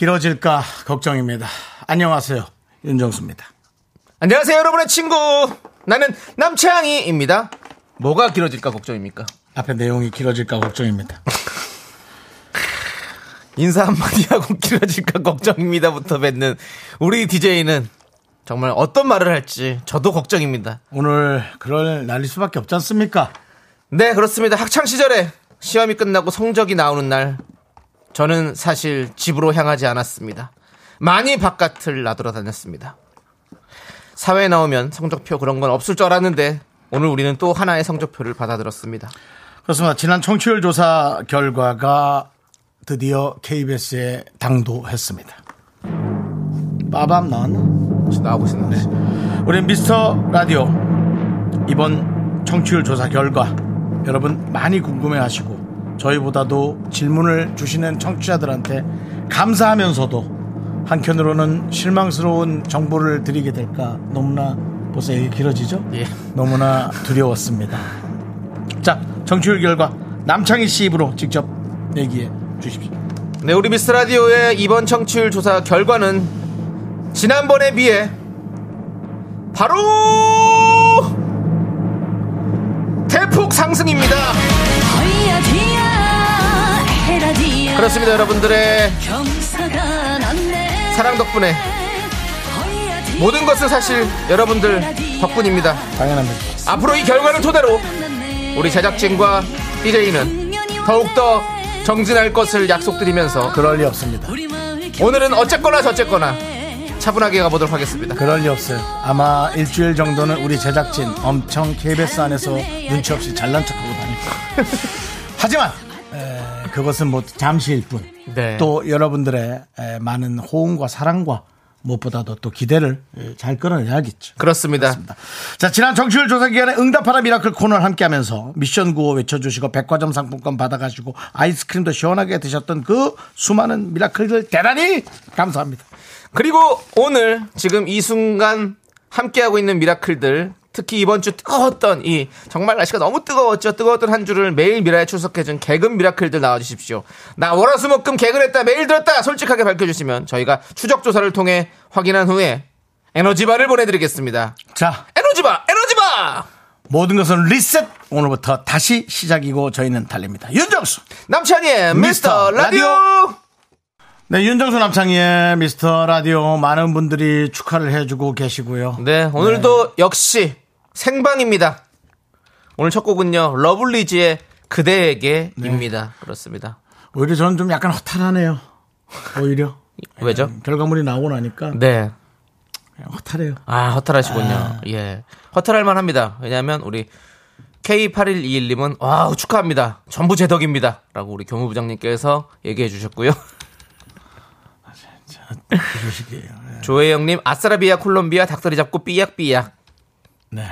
길어질까 걱정입니다. 안녕하세요. 윤정수입니다. 안녕하세요, 여러분의 친구. 나는 남창희입니다. 뭐가 길어질까 걱정입니까? 앞에 내용이 길어질까 걱정입니다. 인사 한마디 하고 길어질까 걱정입니다부터 맺는 우리 DJ는 정말 어떤 말을 할지 저도 걱정입니다. 오늘 그럴 날일 수밖에 없지 않습니까? 네, 그렇습니다. 학창 시절에 시험이 끝나고 성적이 나오는 날 저는 사실 집으로 향하지 않았습니다. 많이 바깥을 나돌아다녔습니다. 사회에 나오면 성적표 그런 건 없을 줄 알았는데 오늘 우리는 또 하나의 성적표를 받아들었습니다. 그렇습니다. 지난 청취율 조사 결과가 드디어 KBS에 당도했습니다. 빠밤 나왔나? 나오고 있는데. 우리 미스터 라디오 이번 청취율 조사 결과 여러분 많이 궁금해하시고 저희보다도 질문을 주시는 청취자들한테 감사하면서도 한편으로는 실망스러운 정보를 드리게 될까 너무나 벌써 얘기 길어지죠? 예. 너무나 두려웠습니다. 자, 정치율 결과 남창희 씨 입으로 직접 얘기해 주십시오. 네, 우리 미스 라디오의 이번 청취율 조사 결과는 지난번에 비해 바로 대폭 상승입니다. 그렇습니다, 여러분들의 사랑 덕분에 모든 것은 사실 여러분들 덕분입니다. 당연합니다. 앞으로 이 결과를 토대로 우리 제작진과 DJ는 더욱더 정진할 것을 약속드리면서 그럴 리 없습니다. 오늘은 어쨌거나 저쨌거나 차분하게 가보도록 하겠습니다. 그럴 리 없어요. 아마 일주일 정도는 우리 제작진 엄청 KBS 안에서 눈치 없이 잘난 척하고 다닐 거예요. 하지만 에, 그것은 뭐 잠시일 뿐. 네. 또 여러분들의 에, 많은 호응과 사랑과 무엇보다도 또 기대를 에, 잘 끌어내야겠죠. 그렇습니다. 자, 지난 청취율 조사 기간에 응답하라 Miracle 코너를 함께 하면서 미션 구호 외쳐주시고 백화점 상품권 받아가시고 아이스크림도 시원하게 드셨던 그 수많은 Miracle들 대단히 감사합니다. 그리고 오늘 지금 이 순간 함께하고 있는 미라클들 특히 이번 주 뜨거웠던 이 정말 날씨가 너무 뜨거웠죠. 뜨거웠던 한 주를 매일 미라에 출석해준 개근 미라클들 나와주십시오. 나 월화수목금 개근 했다 매일 들었다 솔직하게 밝혀주시면 저희가 추적 조사를 통해 확인한 후에 에너지바를 보내드리겠습니다. 자, 에너지바 에너지바 모든 것은 리셋. 오늘부터 다시 시작이고 저희는 달립니다. 윤정수. 남창희의 미스터 라디오 네, 윤정수 남창희의 미스터 라디오 많은 분들이 축하를 해주고 계시고요. 네 오늘도 역시 생방입니다. 오늘 첫 곡은요 러블리즈의 그대에게입니다. 그렇습니다. 오히려 저는 좀 약간 허탈하네요. 오히려. 왜죠? 음, 결과물이 나오고 나니까 네. 그냥 허탈해요. 아, 허탈하시군요. 예. 허탈할 만합니다. 왜냐하면 우리 K8121님은 와 축하합니다. 전부 제 덕입니다. 라고 우리 교무부장님께서 얘기해 주셨고요. 이러시기에요. 네. 조혜영님 아싸라비아 콜롬비아 닭다리 잡고 삐약삐약 네.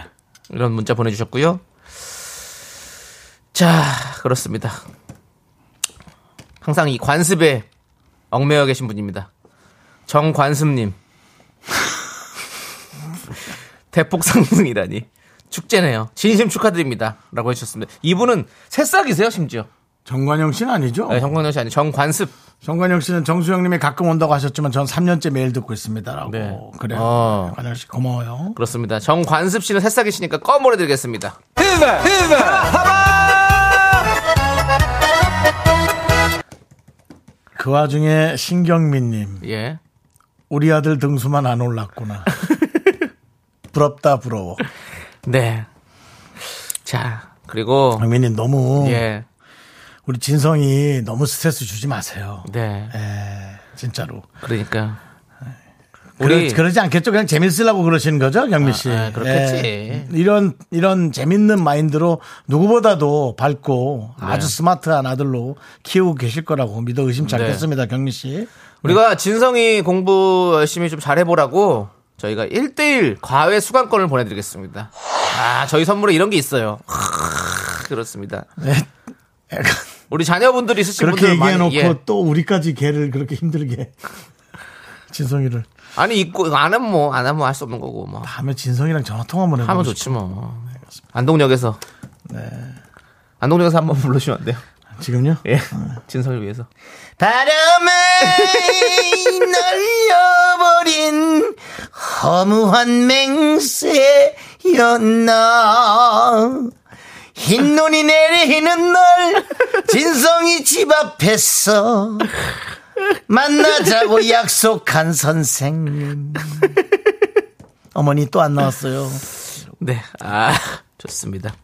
이런 문자 보내주셨고요. 자 그렇습니다. 항상 이 관습에 얽매여 계신 분입니다. 정관습님 대폭 상승이라니 축제네요. 진심 축하드립니다. 라고 해주셨습니다. 이분은 새싹이세요 심지어. 정관영 씨는 아니죠? 네, 정광영 씨 아니 정관습. 정관영 씨는 정수영님이 가끔 온다고 하셨지만 전 3년째 매일 듣고 있습니다라고. 네. 그래요. 어. 정관영 씨 고마워요. 그렇습니다. 정관습 씨는 새싹이시니까 껌 보내드리겠습니다. 그 와중에 신경민님, 예. 우리 아들 등수만 안 올랐구나. 부럽다 부러워. 네. 자, 그리고, 강민님 너무 예. 우리 진성이 너무 스트레스 주지 마세요. 네. 에, 진짜로. 그러니까. 그러, 우리, 그러 지 않겠죠? 그냥 재밌으려고 그러시는 거죠, 경미 씨. 아, 그렇겠지. 예. 이런 이런 재밌는 마인드로 누구보다도 밝고 네. 아주 스마트한 아들로 키우고 계실 거라고 믿어 의심치 네. 않겠습니다, 경미 씨. 우리가 진성이 공부 열심히 좀 잘해보라고 저희가 1대1 과외 수강권을 보내드리겠습니다. 아, 저희 선물에 이런 게 있어요. 그렇습니다. 네. 우리 자녀분들이 있으신 그렇게 분들 얘기해놓고 많이 예. 또 우리까지 걔를 그렇게 힘들게 진성이를. 아니 있고 안 하면 뭐 안 하면 할 수 없는 거고 뭐. 다음에 진성이랑 전화 통화 한번 해보고 하면 싶- 좋지 뭐. 안동역에서. 네. 안동역에서 한번 불러주시면 안 돼요? 지금요? 예. 진성을 위해서. 바람에 날려버린 허무한 맹세였나 흰 눈이 내리는 날 진성이 집 앞에서 만나자고 약속한 선생님 어머니 또 안 나왔어요 네, 아, 좋습니다.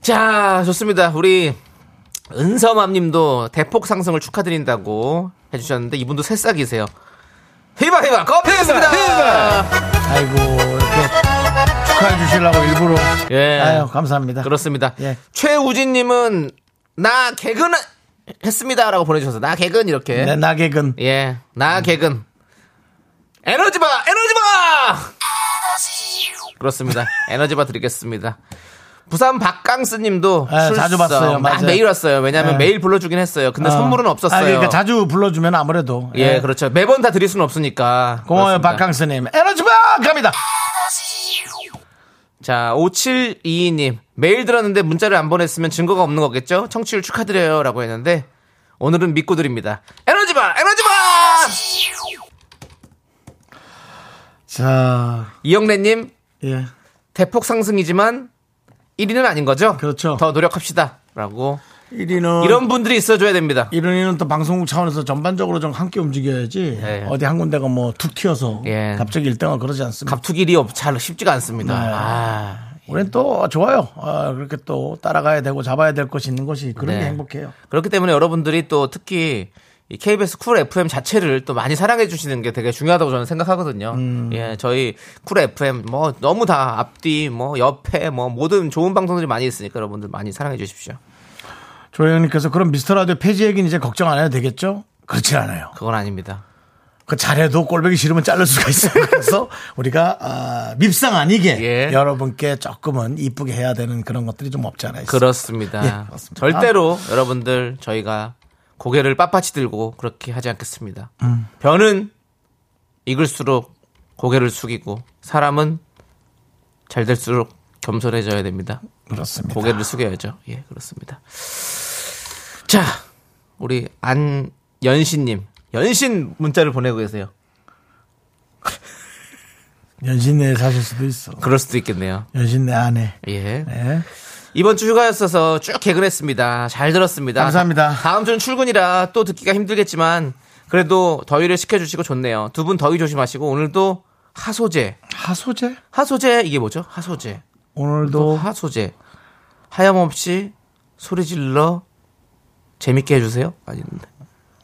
자, 좋습니다. 우리 은서맘 님도 대폭 상승을 축하드린다고 해주셨는데 이분도 새싹이세요. 히바 히바 커피였습니다. 아이고 이렇게 축하해 주시려고 일부러 예. 아유 감사합니다 그렇습니다. 예. 최우진 님은 나 개근 했습니다라고 보내주셔서 나 개근 이렇게. 네, 나객은 예, 나 개근. 에너지바, 에너지바! 그렇습니다. 에너지바 드리겠습니다. 부산 박강스 님도 예, 출석 자주 봤어요. 아, 맞아요. 매일 왔어요. 왜냐면 예. 매일 불러주긴 했어요. 근데 선물은 없었어요. 아, 그러니까 자주 불러주면 아무래도 예, 그렇죠. 매번 다 드릴 수는 없으니까. 고마워요 그렇습니다. 박강스님 에너지바 갑니다 자, 5722님. 메일 들었는데 문자를 안 보냈으면 증거가 없는 거겠죠? 청취율 축하드려요. 라고 했는데, 오늘은 믿고 드립니다. 에너지바! 에너지바! 자 이영래님, 예. 대폭 상승이지만 1위는 아닌 거죠? 그렇죠. 더 노력합시다. 라고. 1위는 이런 분들이 있어줘야 됩니다. 1위는 또 방송국 차원에서 전반적으로 좀 함께 움직여야지 예. 어디 한 군데가 뭐 툭 튀어서 예. 갑자기 1등은 그러지 않습니다 없- 잘 쉽지가 않습니다. 네. 아, 우리는 또 좋아요 아, 그렇게 또 따라가야 되고 잡아야 될 것이 있는 것이 그런 네. 게 행복해요 그렇기 때문에 여러분들이 또 특히 이 KBS Cool FM 자체를 또 많이 사랑해 주시는 게 되게 중요하다고 저는 생각하거든요. 음. 예, 저희 Cool FM 뭐 너무 다 앞뒤 뭐 옆에 뭐 모든 좋은 방송들이 많이 있으니까 여러분들 많이 사랑해 주십시오. 조혜영님께서 그럼 미스터 라디오 폐지 얘기는 이제 걱정 안 해도 되겠죠? 그렇진 않아요 그건 아닙니다. 그 잘해도 꼴보기 싫으면 자를 수가 있어요. 그래서 우리가 아, 밉상 아니게 예. 여러분께 조금은 이쁘게 해야 되는 그런 것들이 좀 없지 않아 있어요. 그렇습니다. 예, 그렇습니다. 절대로 여러분들 저희가 고개를 빳빳이 들고 그렇게 하지 않겠습니다. 음. 변은 익을수록 고개를 숙이고 사람은 잘 될수록 겸손해져야 됩니다. 그렇습니다. 고개를 숙여야죠. 예, 그렇습니다. 자, 우리 안연신님. 연신 문자를 보내고 계세요. 연신내에 사실 수도 있어. 그럴 수도 있겠네요. 연신내 안에. 예. 네. 이번 주 휴가였어서 쭉 개근했습니다. 잘 들었습니다. 감사합니다. 다- 다음 주는 출근이라 또 듣기가 힘들겠지만 그래도 더위를 식혀주시고 좋네요. 두 분 더위 조심하시고 오늘도 하소제. 하소재? 하소제 이게 뭐죠? 하소제. 오늘도 하소제. 하염없이 소리 질러 재밌게 해주세요. 아닌데.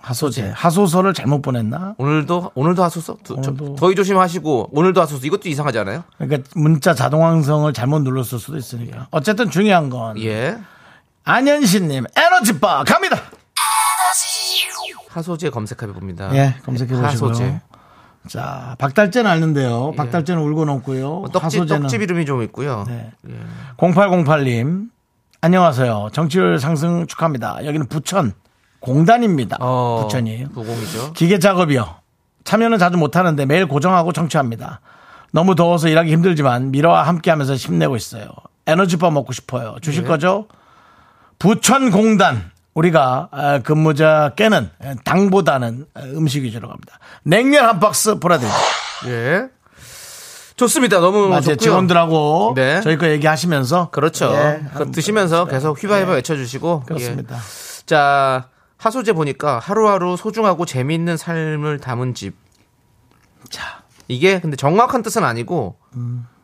하소재. 하소서를 잘못 보냈나? 오늘도 오늘도 하소서. 두- 저- 오늘도. 더위 조심하시고 오늘도 하소서. 이것도 이상하지 않아요? 그러니까 문자 자동황성을 잘못 눌렀을 수도 있으니까. 어쨌든 중요한 건 예. 안현신님 에너지바 갑니다. 하소제 검색해 봅니다. 예, 검색해 보시고요. 하소제. 자, 박달재는 아는데요. 박달재는 울고 넘고요. 예. 떡집 하소재는 떡집 이름이 좀 있고요. 네. 0808님, 안녕하세요. 정치율 상승 축하합니다. 여기는 부천, 공단입니다. 어, 부천이에요. 부공이죠. 기계 작업이요. 참여는 자주 못하는데 매일 고정하고 청취합니다. 너무 더워서 일하기 힘들지만 미라와 함께 하면서 힘내고 있어요. 에너지바 먹고 싶어요. 주실 네. 거죠? 부천 공단. 우리가 아, 근무자께는 당보다는 음식 위주로 갑니다. 냉면 한 박스 보내드립니다. 예. 좋습니다. 너무 맞아요. 좋고요. 직원들하고 네. 저희 거 얘기하시면서 그렇죠. 예, 그 드시면서 계속 휘바휘바 외쳐주시고. 그렇습니다. 예. 자, 하소제 보니까 하루하루 소중하고 재미있는 삶을 담은 집. 자, 이게 근데 정확한 뜻은 아니고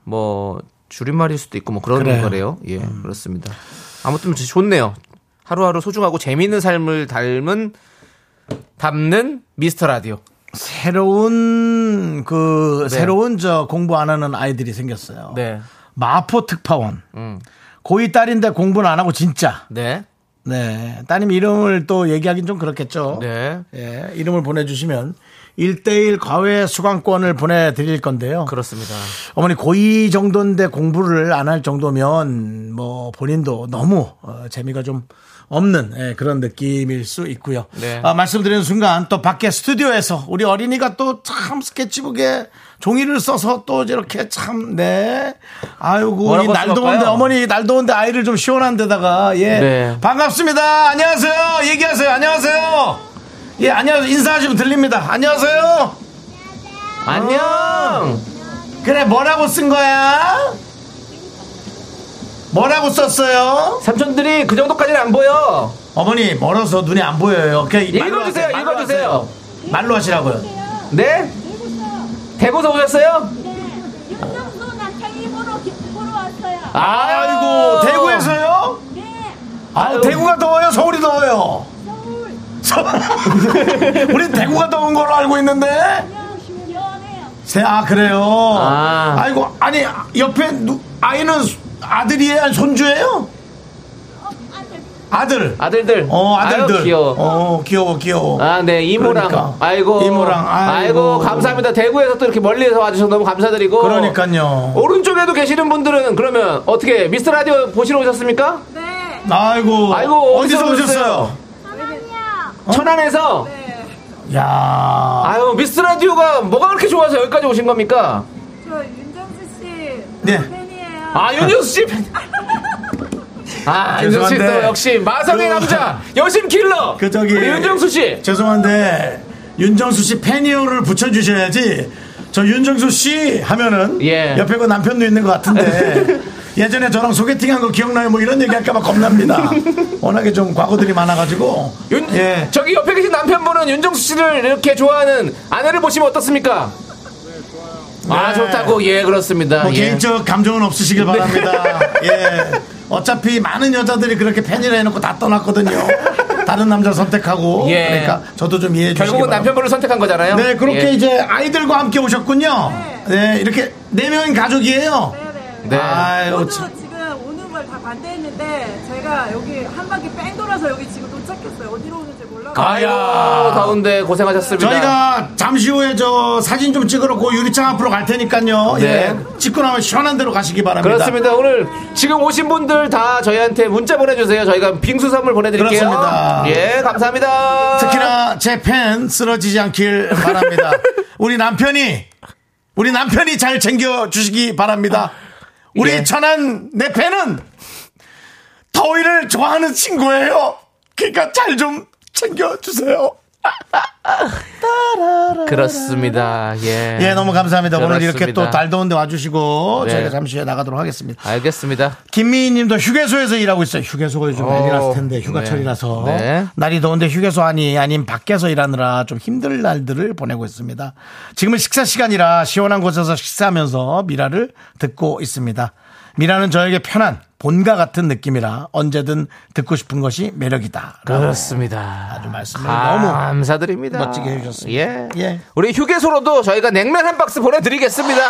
뭐 줄임말일 수도 있고 뭐 그런 그래요. 음. 거래요. 예, 그렇습니다. 아무튼 좋네요. 하루하루 소중하고 재미있는 삶을 닮은 담는 미스터 라디오. 새로운 그 새로운 저 공부 안 하는 아이들이 생겼어요. 네. 마포 특파원. 음. 고이 딸인데 공부는 안 하고 진짜 네. 네. 따님 이름을 또 얘기하긴 좀 그렇겠죠. 네. 예, 이름을 보내주시면 1대1 과외 수강권을 보내드릴 건데요. 그렇습니다. 어머니 고2 정도인데 공부를 안 할 정도면 뭐 본인도 너무 어, 재미가 좀 없는 예, 그런 느낌일 수 있고요. 네. 아, 말씀드리는 순간 또 밖에 스튜디오에서 우리 어린이가 또 참 스케치북에 종이를 써서 또 이렇게 참, 네. 아이고, 이 날? 더운데 어머니 날 더운데 아이를 좀 시원한 데다가, 예. 네. 반갑습니다. 안녕하세요. 얘기하세요. 안녕하세요. 예, 안녕하세요. 인사하시면 들립니다. 안녕하세요. 안녕! 그래, 뭐라고 쓴 거야? 뭐라고 썼어요? 삼촌들이 그 정도까지는 안 보여. 어머니, 멀어서 눈이 안 보여요. 그냥 읽어주세요. 말로 읽어주세요. 하세요. 말로 하시라고요. 네? 대구서 오셨어요? 보러 왔어요. 아이고, 대구에서요? 네, 아, 아유. 대구가 더워요? 서울이 더워요? 서울 우린 대구가 더운 걸로 알고 있는데? 그냥 시원해요. 세, 아, 그래요? 아. 아. 이고 아니, 옆에 누, 아이는 아들이에요? 아니, 손주예요? 어, 아들 아들. 아들들. 어, 아들들. 아유, 귀여워. 어, 귀여워, 귀여워. 아, 네, 이모랑. 그러니까. 아이고. 이모랑, 아이고. 아이고. 감사합니다. 대구에서 또 이렇게 멀리서 와주셔서 너무 감사드리고. 그러니까요. 오른쪽에도 계시는 분들은 그러면 어떻게 미스터 라디오 보시러 오셨습니까? 네, 아이고. 아이고, 어디서 어디서 오셨어요? 사랑이야. 천안에서. 네, 야 아유, 미스터 라디오가 뭐가 그렇게 좋아서 여기까지 오신 겁니까? 저 윤정수 씨 네. 아, 윤정수 씨. 아, 윤정수 씨 또. 역시 마성의 그- 남자, 여심 킬러. 그 저기- 윤정수 씨. 죄송한데, 윤정수 씨 패니어를 붙여주셔야지. 저 윤정수 씨 하면은 예. 옆에 그 남편도 있는 것 같은데 예전에 저랑 소개팅한 거 기억나요? 뭐 이런 얘기할까봐 겁납니다. 워낙에 좀 과거들이 많아가지고 윤, 예. 저기 옆에 계신 남편분은 윤정수 씨를 이렇게 좋아하는 아내를 보시면 어떻습니까? 아, 네. 좋다고. 예, 그렇습니다. 뭐 예. 개인적 감정은 없으시길 바랍니다. 예. 어차피 많은 여자들이 그렇게 팬이라 해놓고 다 떠났거든요. 다른 남자 선택하고 예. 그러니까 저도 좀 이해해 주시기 결국은 바랍니다. 남편분을 선택한 거잖아요. 네, 그렇게 예. 이제 아이들과 함께 오셨군요. 네, 이렇게 네 명인 가족이에요. 네, 네. 네. 아유, 저도 참. 지금 오는 걸 다 반대했는데 제가 여기 한 바퀴 뺑 돌아서 여기 지금 도착했어요. 어디로 오는 아유, 더운데 고생하셨습니다. 저희가 잠시 후에 저 사진 좀 찍으러 그 유리창 앞으로 갈 테니까요. 네. 예. 찍고 나면 시원한 데로 가시기 바랍니다. 그렇습니다. 오늘 지금 오신 분들 다 저희한테 문자 보내주세요. 저희가 빙수 선물 보내드릴게요. 그렇습니다. 예, 감사합니다. 특히나 제 팬 쓰러지지 않길 바랍니다. 우리 남편이 우리 남편이 잘 챙겨 주시기 바랍니다. 우리 예. 천안 내 팬은 더위를 좋아하는 친구예요. 그러니까 잘 좀 챙겨 주세요. 그렇습니다. 예. 예, 너무 감사합니다. 오늘 이렇게 그렇습니다. 또달 더운데 와주시고 네. 저희가 잠시 후에 나가도록 하겠습니다. 알겠습니다. 김미희 님도 휴게소에서 일하고 있어요. 휴게소가 요즘 오, 난리났을 텐데 네. 휴가철이라서 네. 날이 더운데 휴게소 아니 아님 밖에서 일하느라 좀 힘들 날들을 보내고 있습니다. 지금은 식사 시간이라 시원한 곳에서 식사하면서 미라를 듣고 있습니다. 미라는 저에게 편한 본가 같은 느낌이라 언제든 듣고 싶은 것이 매력이다. 그렇습니다. 아주 말씀을 너무 감사드립니다. 멋지게 해주셨습니다. 예. 예. 우리 휴게소로도 저희가 냉면 한 박스 보내드리겠습니다.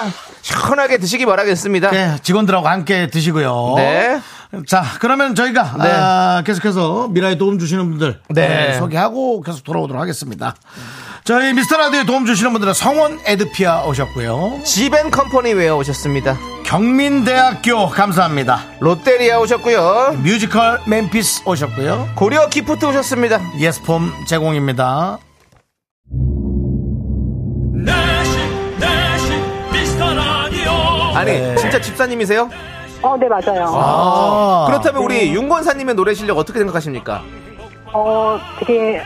시원하게 드시기 바라겠습니다. 네, 직원들하고 함께 드시고요. 네. 자, 그러면 저희가 네. 아, 계속해서 미라에 도움 주시는 분들 네. 네, 소개하고 계속 돌아오도록 하겠습니다. 저희 미스터 라디오에 도움 주시는 분들은 성원 에드피아 오셨고요. 지벤 컴퍼니 웨어 오셨습니다. 경민대학교 감사합니다. 롯데리아 오셨고요. 뮤지컬 멤피스 오셨고요. 고려 기프트 오셨습니다. 예스폼 제공입니다. 아니 네. 진짜 집사님이세요? 어, 네, 맞아요. 아, 그렇다면 우리 윤권사님의 노래 실력 어떻게 생각하십니까? 어, 되게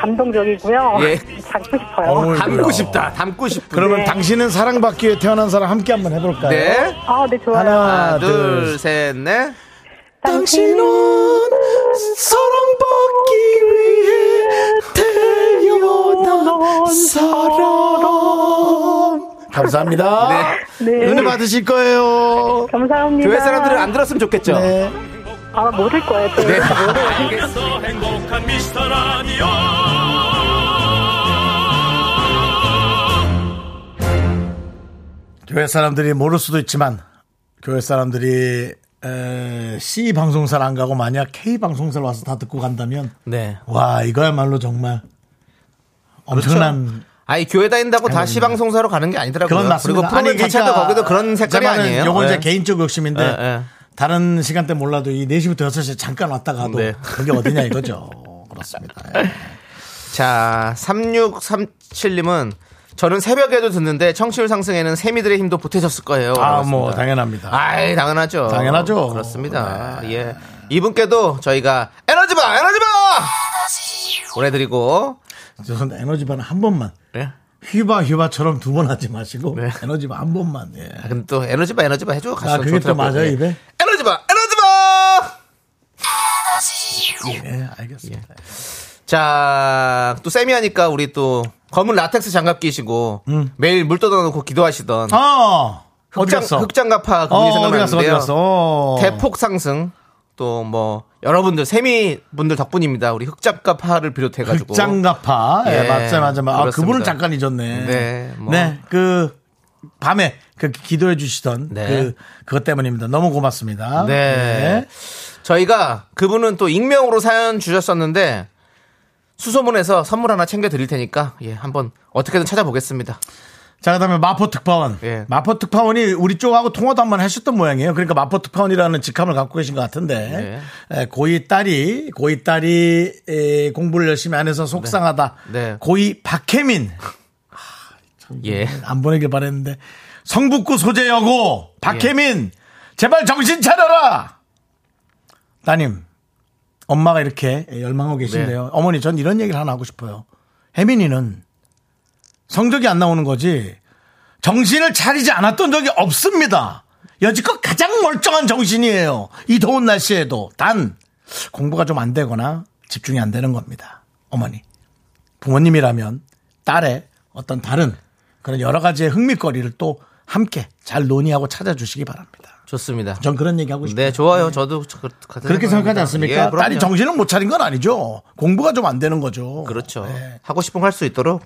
감동적이고요. 예. 닮고 싶어요. 어우, 담고. 싶다. 담고 싶다. 그러면 네. 당신은 사랑받기 위해 태어난 사람 함께 한번 해볼까요? 네. 아, 네, 좋아요. 하나, 하나, 둘, 둘, 셋, 넷. 당신은 사랑받기 위해 태어난 사람. 감사합니다. 네. 은혜 받으실 거예요. 감사합니다. 교회 사람들은 안 들었으면 좋겠죠? 네. 아, 못들 거예요. 저. 네. 더 행복한 미스터 라디오 교회 사람들이 모를 수도 있지만 교회 사람들이 에, C 방송사를 안 가고 만약 K 방송사를 와서 다 듣고 간다면 네. 와 이거야말로 정말 엄청난 아니 교회 다닌다고 다 시방송사로 가는 게 아니더라고요. 그건 맞습니다. 그리고 프로그램 아니, 자체도 그러니까 거기도 그런 색깔이 아니에요. 요거 이제 네. 개인적 욕심인데 네, 네. 다른 시간대 몰라도 이 4시부터 6시에 잠깐 왔다 가도 네. 그게 어디냐 이거죠. 그렇습니다. 예. 자, 3637님은 저는 새벽에도 듣는데 청취율 상승에는 세미들의 힘도 보태셨을 거예요. 아, 뭐 했습니다. 당연합니다. 아이, 당연하죠. 당연하죠. 그렇습니다. 예. 이분께도 저희가 에너지바, 에너지바! 보내드리고, 죄송한데 에너지바는 한 번만 예. 휘바 휘바처럼 두 번 하지 마시고 네. 에너지바 한 번만. 예. 아, 근데 또 에너지바, 에너지바 해줘. 아, 그게 또. 맞아요, 예. 입에? 에너지바, 에너지바! 예, 알겠습니다. 자, 또 세미 하니까 우리 또 검은 라텍스 장갑 끼시고 매일 물 떠다놓고 기도하시던 아, 어디 흑장? 흑장갑파 어, 그분이? 어디 생각나는데요. 어. 대폭 상승 또 뭐 여러분들 세미 분들 덕분입니다. 우리 흑장갑파를 비롯해가지고 흑장가파. 예, 예, 맞아요, 맞아요. 아, 그렇습니다. 그분은 잠깐 잊었네. 네, 뭐. 네, 그, 밤에 그 기도해 주시던 네. 그, 그것 때문입니다. 너무 고맙습니다. 네. 저희가 그분은 또 익명으로 사연 주셨었는데 수소문에서 선물 하나 챙겨 드릴 테니까 예 한번 어떻게든 찾아보겠습니다. 자, 그 다음에 마포 특파원. 예. 마포 특파원이 우리 쪽하고 통화도 한번 하셨던 모양이에요. 그러니까 마포 특파원이라는 직함을 갖고 계신 것 같은데. 에, 고이 딸이, 고이 딸이 에, 공부를 열심히 안 해서 속상하다. 네. 고이 박혜민. 예. 안 보내길 바랬는데. 성북구 소재 여고 박혜민. 제발 정신 차려라! 따님, 엄마가 이렇게 열망하고 계신데요. 네. 어머니, 전 이런 얘기를 하나 하고 싶어요. 혜민이는 성적이 안 나오는 거지 정신을 차리지 않았던 적이 없습니다. 여지껏 가장 멀쩡한 정신이에요. 이 더운 날씨에도 단 공부가 좀 안 되거나 집중이 안 되는 겁니다. 어머니 부모님이라면 딸의 어떤 다른 그런 여러 가지의 흥미거리를 또 함께 잘 논의하고 찾아주시기 바랍니다. 좋습니다. 전 그런 얘기 하고 싶어요. 네, 좋아요. 저도 저- 그- 같은 그렇게. 생각하지 않습니까? 예. 딸이 정신을 못 차린 건 아니죠. 공부가 좀 안 되는 거죠. 그렇죠. 네. 하고 싶은 거할수 있도록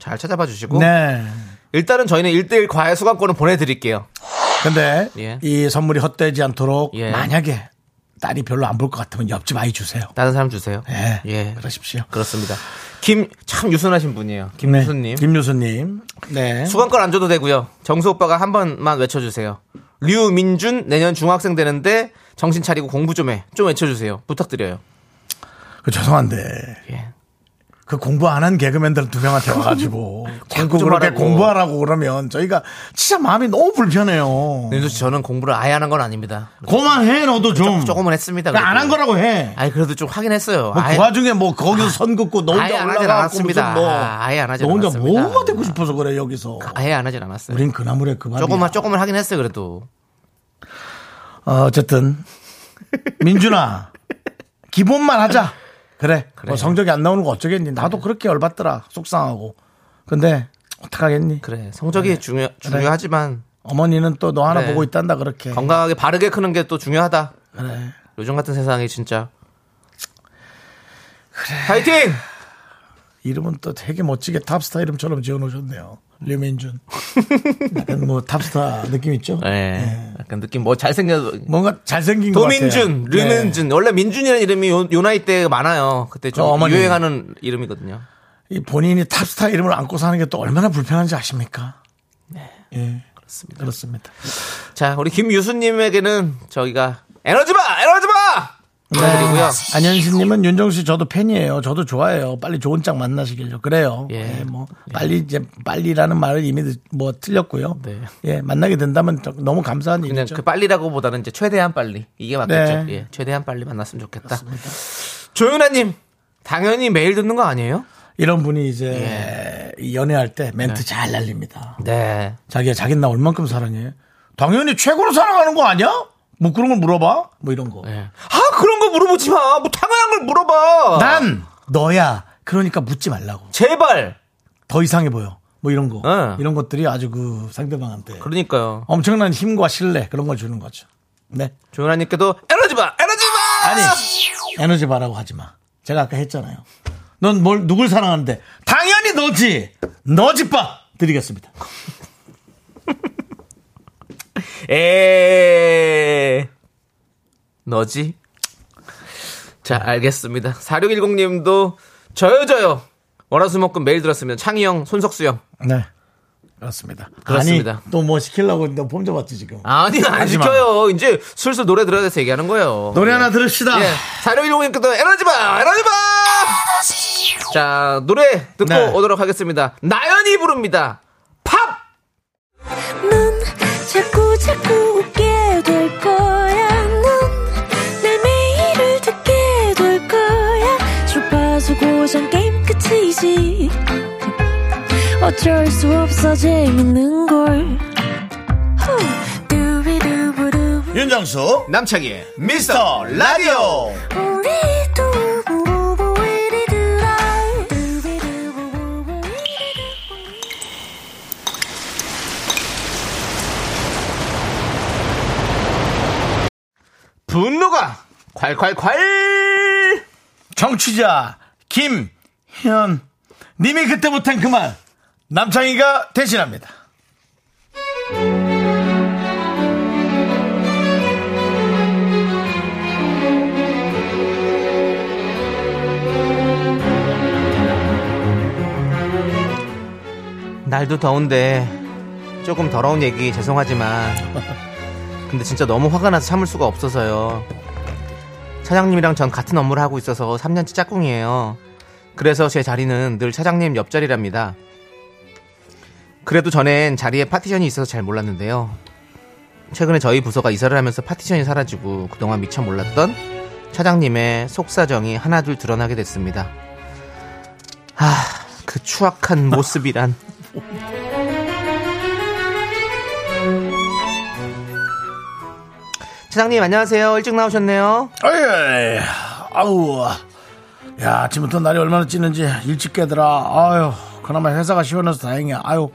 잘 찾아봐 주시고 네. 일단은 저희는 1대1 과외 수강권을 보내드릴게요. 근데 예. 이 선물이 헛되지 않도록 예. 만약에 딸이 별로 안 볼 것 같으면 옆집 아이 주세요. 다른 사람 주세요. 예. 예. 그러십시오. 그렇습니다. 김, 참 유순하신 분이에요. 네. 김유순님. 김유수님. 네. 수강권 안 줘도 되고요. 정수 오빠가 한 번만 외쳐주세요. 류민준 내년 중학생 되는데 정신 차리고 공부 좀 해. 좀 외쳐주세요. 부탁드려요. 그 죄송한데 예. 그 공부 안 한 개그맨들 두 명한테 와가지고 공부 좀 그렇게 하라고. 공부하라고 그러면 저희가 진짜 마음이 너무 불편해요. 윤수 씨 저는 공부를 아예 안 한 건 아닙니다. 그만해 너도 좀. 조 금은 했습니다. 안 한 거라고 해. 아니 그래도 좀 하긴 했어요. 뭐 아예, 그 와중에 뭐 거기서 선 긋고 너 혼자 않았습니다. 무슨 뭐 아, 아예 안 하진 너 혼자 않았습니다. 뭐가 되고 싶어서 그래 여기서. 아예 안 하진 않았어요. 우린 그나물의 그 밥이야. 조금만 조금은 하긴 했어요. 그래도 어, 어쨌든 민준아 기본만 하자. 그래. 뭐 성적이 안 나오는 거 어쩌겠니? 나도 그렇게 열받더라. 속상하고. 근데 어떡하겠니? 그래 성적이 중요 중요하지만 어머니는 또 너 하나 그래. 보고 있단다 그렇게. 건강하게 바르게 크는 게 또 중요하다. 그래. 요즘 같은 세상에 진짜. 파이팅! 이름은 또 되게 멋지게 탑스타 이름처럼 지어놓으셨네요. 류민준. 약간 뭐 탑스타 느낌 있죠? 네. 약간 느낌 뭐 잘생겨 뭔가 잘생긴 것 도민준, 같아요. 네. 류민준. 원래 민준이라는 이름이 요, 요 나이 때 많아요. 그때 좀 어. 유행하는 이름이거든요. 이 본인이 탑스타 이름을 안고 사는 게 또 얼마나 불편한지 아십니까? 네. 예. 그렇습니다. 그렇습니다. 자, 우리 김유수님에게는 저희가 에너지바! 에너지바! 네. 보내드리고요. 안현신님은 윤정 씨 저도 팬이에요. 저도 좋아해요. 빨리 좋은 짝 만나시길요. 그래요. 예. 예, 뭐 빨리 이제 빨리라는 말을 이미 뭐 틀렸고요. 네. 예, 만나게 된다면 저- 너무 감사한 그냥 일이죠. 그 빨리라고 보다는 이제 최대한 빨리. 이게 맞겠죠. 네. 예, 최대한 빨리 만났으면 좋겠다. 조윤아님, 당연히 매일 듣는 거 아니에요? 이런 분이 이제 이 연애할 때 멘트 잘 날립니다. 네. 자기가 자기 나 얼만큼 사랑해? 당연히 최고로 사랑하는 거 아니야? 뭐 그런 걸 물어봐? 뭐 이런 거. 예. 아, 그런 거 물어보지 마. 뭐 당연한 걸 물어봐. 난 너야. 그러니까 묻지 말라고. 제발. 더 이상해 보여. 뭐 이런 거. 네. 이런 것들이 아주 그 상대방한테 그러니까요. 엄청난 힘과 신뢰 그런 걸 주는 거죠. 네. 조윤아님께도 에너지바! 에너지바! 아니 에너지 바라고 하지 마. 제가 아까 했잖아요. 넌 뭘 누굴 사랑하는데 당연히 너지. 너지 빠 드리겠습니다. 에 너지? 자, 알겠습니다. 4610님도 저요, 저요. 월화수목금 매일 들었습니다. 창희 형, 손석수 형. 네. 그렇습니다. 그렇습니다. 아니, 또뭐 시키려고 했는데 폼 잡았지, 지금. 아니, 안 하지 마. 시켜요. 이제 슬슬 노래 들어야 돼서 얘기하는 거예요. 노래 하나 들읍시다. 예. 4610님께도 에너지바! 에너지바! 자, 노래 듣고 네. 오도록 하겠습니다. 나연이 부릅니다. 자꾸 웃게 될 거야. 넌내 매일을 듣게 될 거야. 주파수 고정 게임 끝이지. 어쩔 수 없어 재밌는 걸. 후. 두비두부두. 윤정수, 남창희의 미스터 라디오. 분노가 콸콸콸! 정취자, 김현. 님이 그때 못한 그만. 남창희가 대신합니다. 날도 더운데 조금 더러운 얘기 죄송하지만 근데 진짜 너무 화가 나서 참을 수가 없어서요. 차장님이랑 전 같은 업무를 하고 있어서 3년째 짝꿍이에요. 그래서 제 자리는 늘 차장님 옆자리랍니다. 그래도 전엔 자리에 파티션이 있어서 잘 몰랐는데요. 최근에 저희 부서가 이사를 하면서 파티션이 사라지고 그동안 미처 몰랐던 차장님의 속사정이 하나둘 드러나게 됐습니다. 아, 그 추악한 모습이란. 차장님 안녕하세요. 일찍 나오셨네요. 어이, 아우. 야, 아침부터 날이 얼마나 찌는지 일찍 깨더라. 아유, 그나마 회사가 시원해서 다행이야. 아유,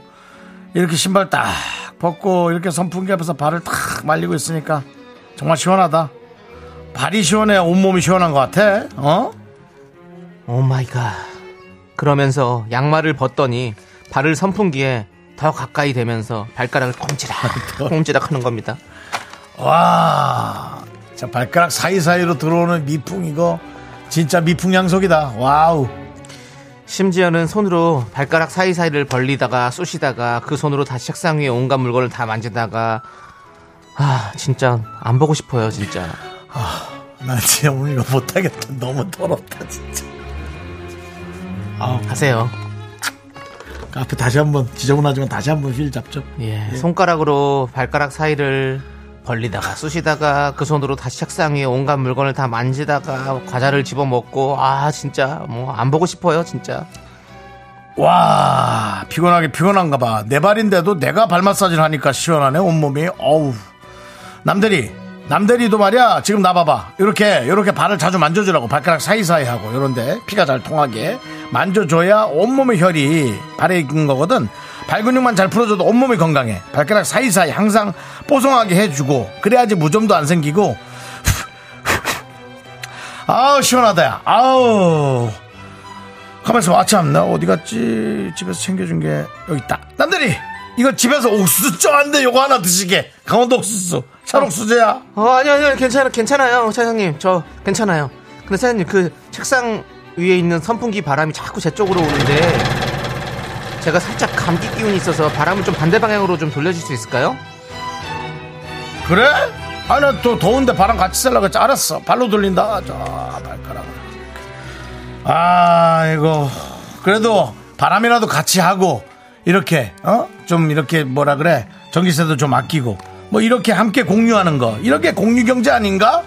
이렇게 신발 딱 벗고 이렇게 선풍기 앞에서 발을 탁 말리고 있으니까 정말 시원하다. 발이 시원해 온몸이 시원한 것 같아. 어? Oh my God. 그러면서 양말을 벗더니 발을 선풍기에 더 가까이 대면서 발가락을 꼼지락 꼼지락 하는 겁니다. 와, 자 발가락 사이사이로 들어오는 미풍 이거 진짜 미풍 양속이다. Wow. 심지어는 손으로 발가락 사이사이를 벌리다가 쑤시다가 그 손으로 다시 책상 위에 온갖 물건을 다 만지다가 아 진짜 안 보고 싶어요 진짜 나 진짜 오늘 이거 못 하겠다. 너무 더럽다 진짜. 하세요 그 앞에 다시 한번 지저분하지만 다시 한번 휠 잡죠. 예, 손가락으로 발가락 사이를 벌리다가 쑤시다가 그 손으로 다시 책상 위에 온갖 물건을 다 만지다가 과자를 집어 먹고 아 진짜 뭐 안 보고 싶어요 진짜. 와 피곤하게 피곤한가 봐. 내 발인데도 내가 발 마사지를 하니까 시원하네 온몸이. 어우. 남들이 남들이도 말이야. 지금 나 봐봐. 이렇게 이렇게 발을 자주 만져주라고. 발가락 사이사이 하고. 이런데 피가 잘 통하게 만져줘야 온몸의 혈이 발에 있는 거거든 발 근육만 잘 풀어줘도 온몸이 건강해. 발가락 사이사이 항상 뽀송하게 해주고 그래야지 무좀도 안 생기고 아우 시원하다 야. 아우. 가만있어 아참 나 어디 갔지? 집에서 챙겨준 게 여기 있다. 남들이 이거 집에서 옥수수 쪄안데 요거 하나 드시게. 강원도 옥수수. 찰옥수수야. 어 아니 아니 괜찮아 괜찮아요 차장님. 저 괜찮아요. 근데 차장님 그 책상 위에 있는 선풍기 바람이 자꾸 제 쪽으로 오는데 제가 살짝 감기 기운이 있어서 바람을 좀 반대 방향으로 좀 돌려줄 수 있을까요? 그래? 아 나 또 더운데 바람 같이 쐬려고 했지. 알았어. 발로 돌린다. 자 발가락을 아 이거. 그래도 바람이라도 같이 하고 이렇게 어? 좀 이렇게 뭐라 그래? 전기세도 좀 아끼고 뭐 이렇게 함께 공유하는 거. 이렇게 공유 경제 아닌가?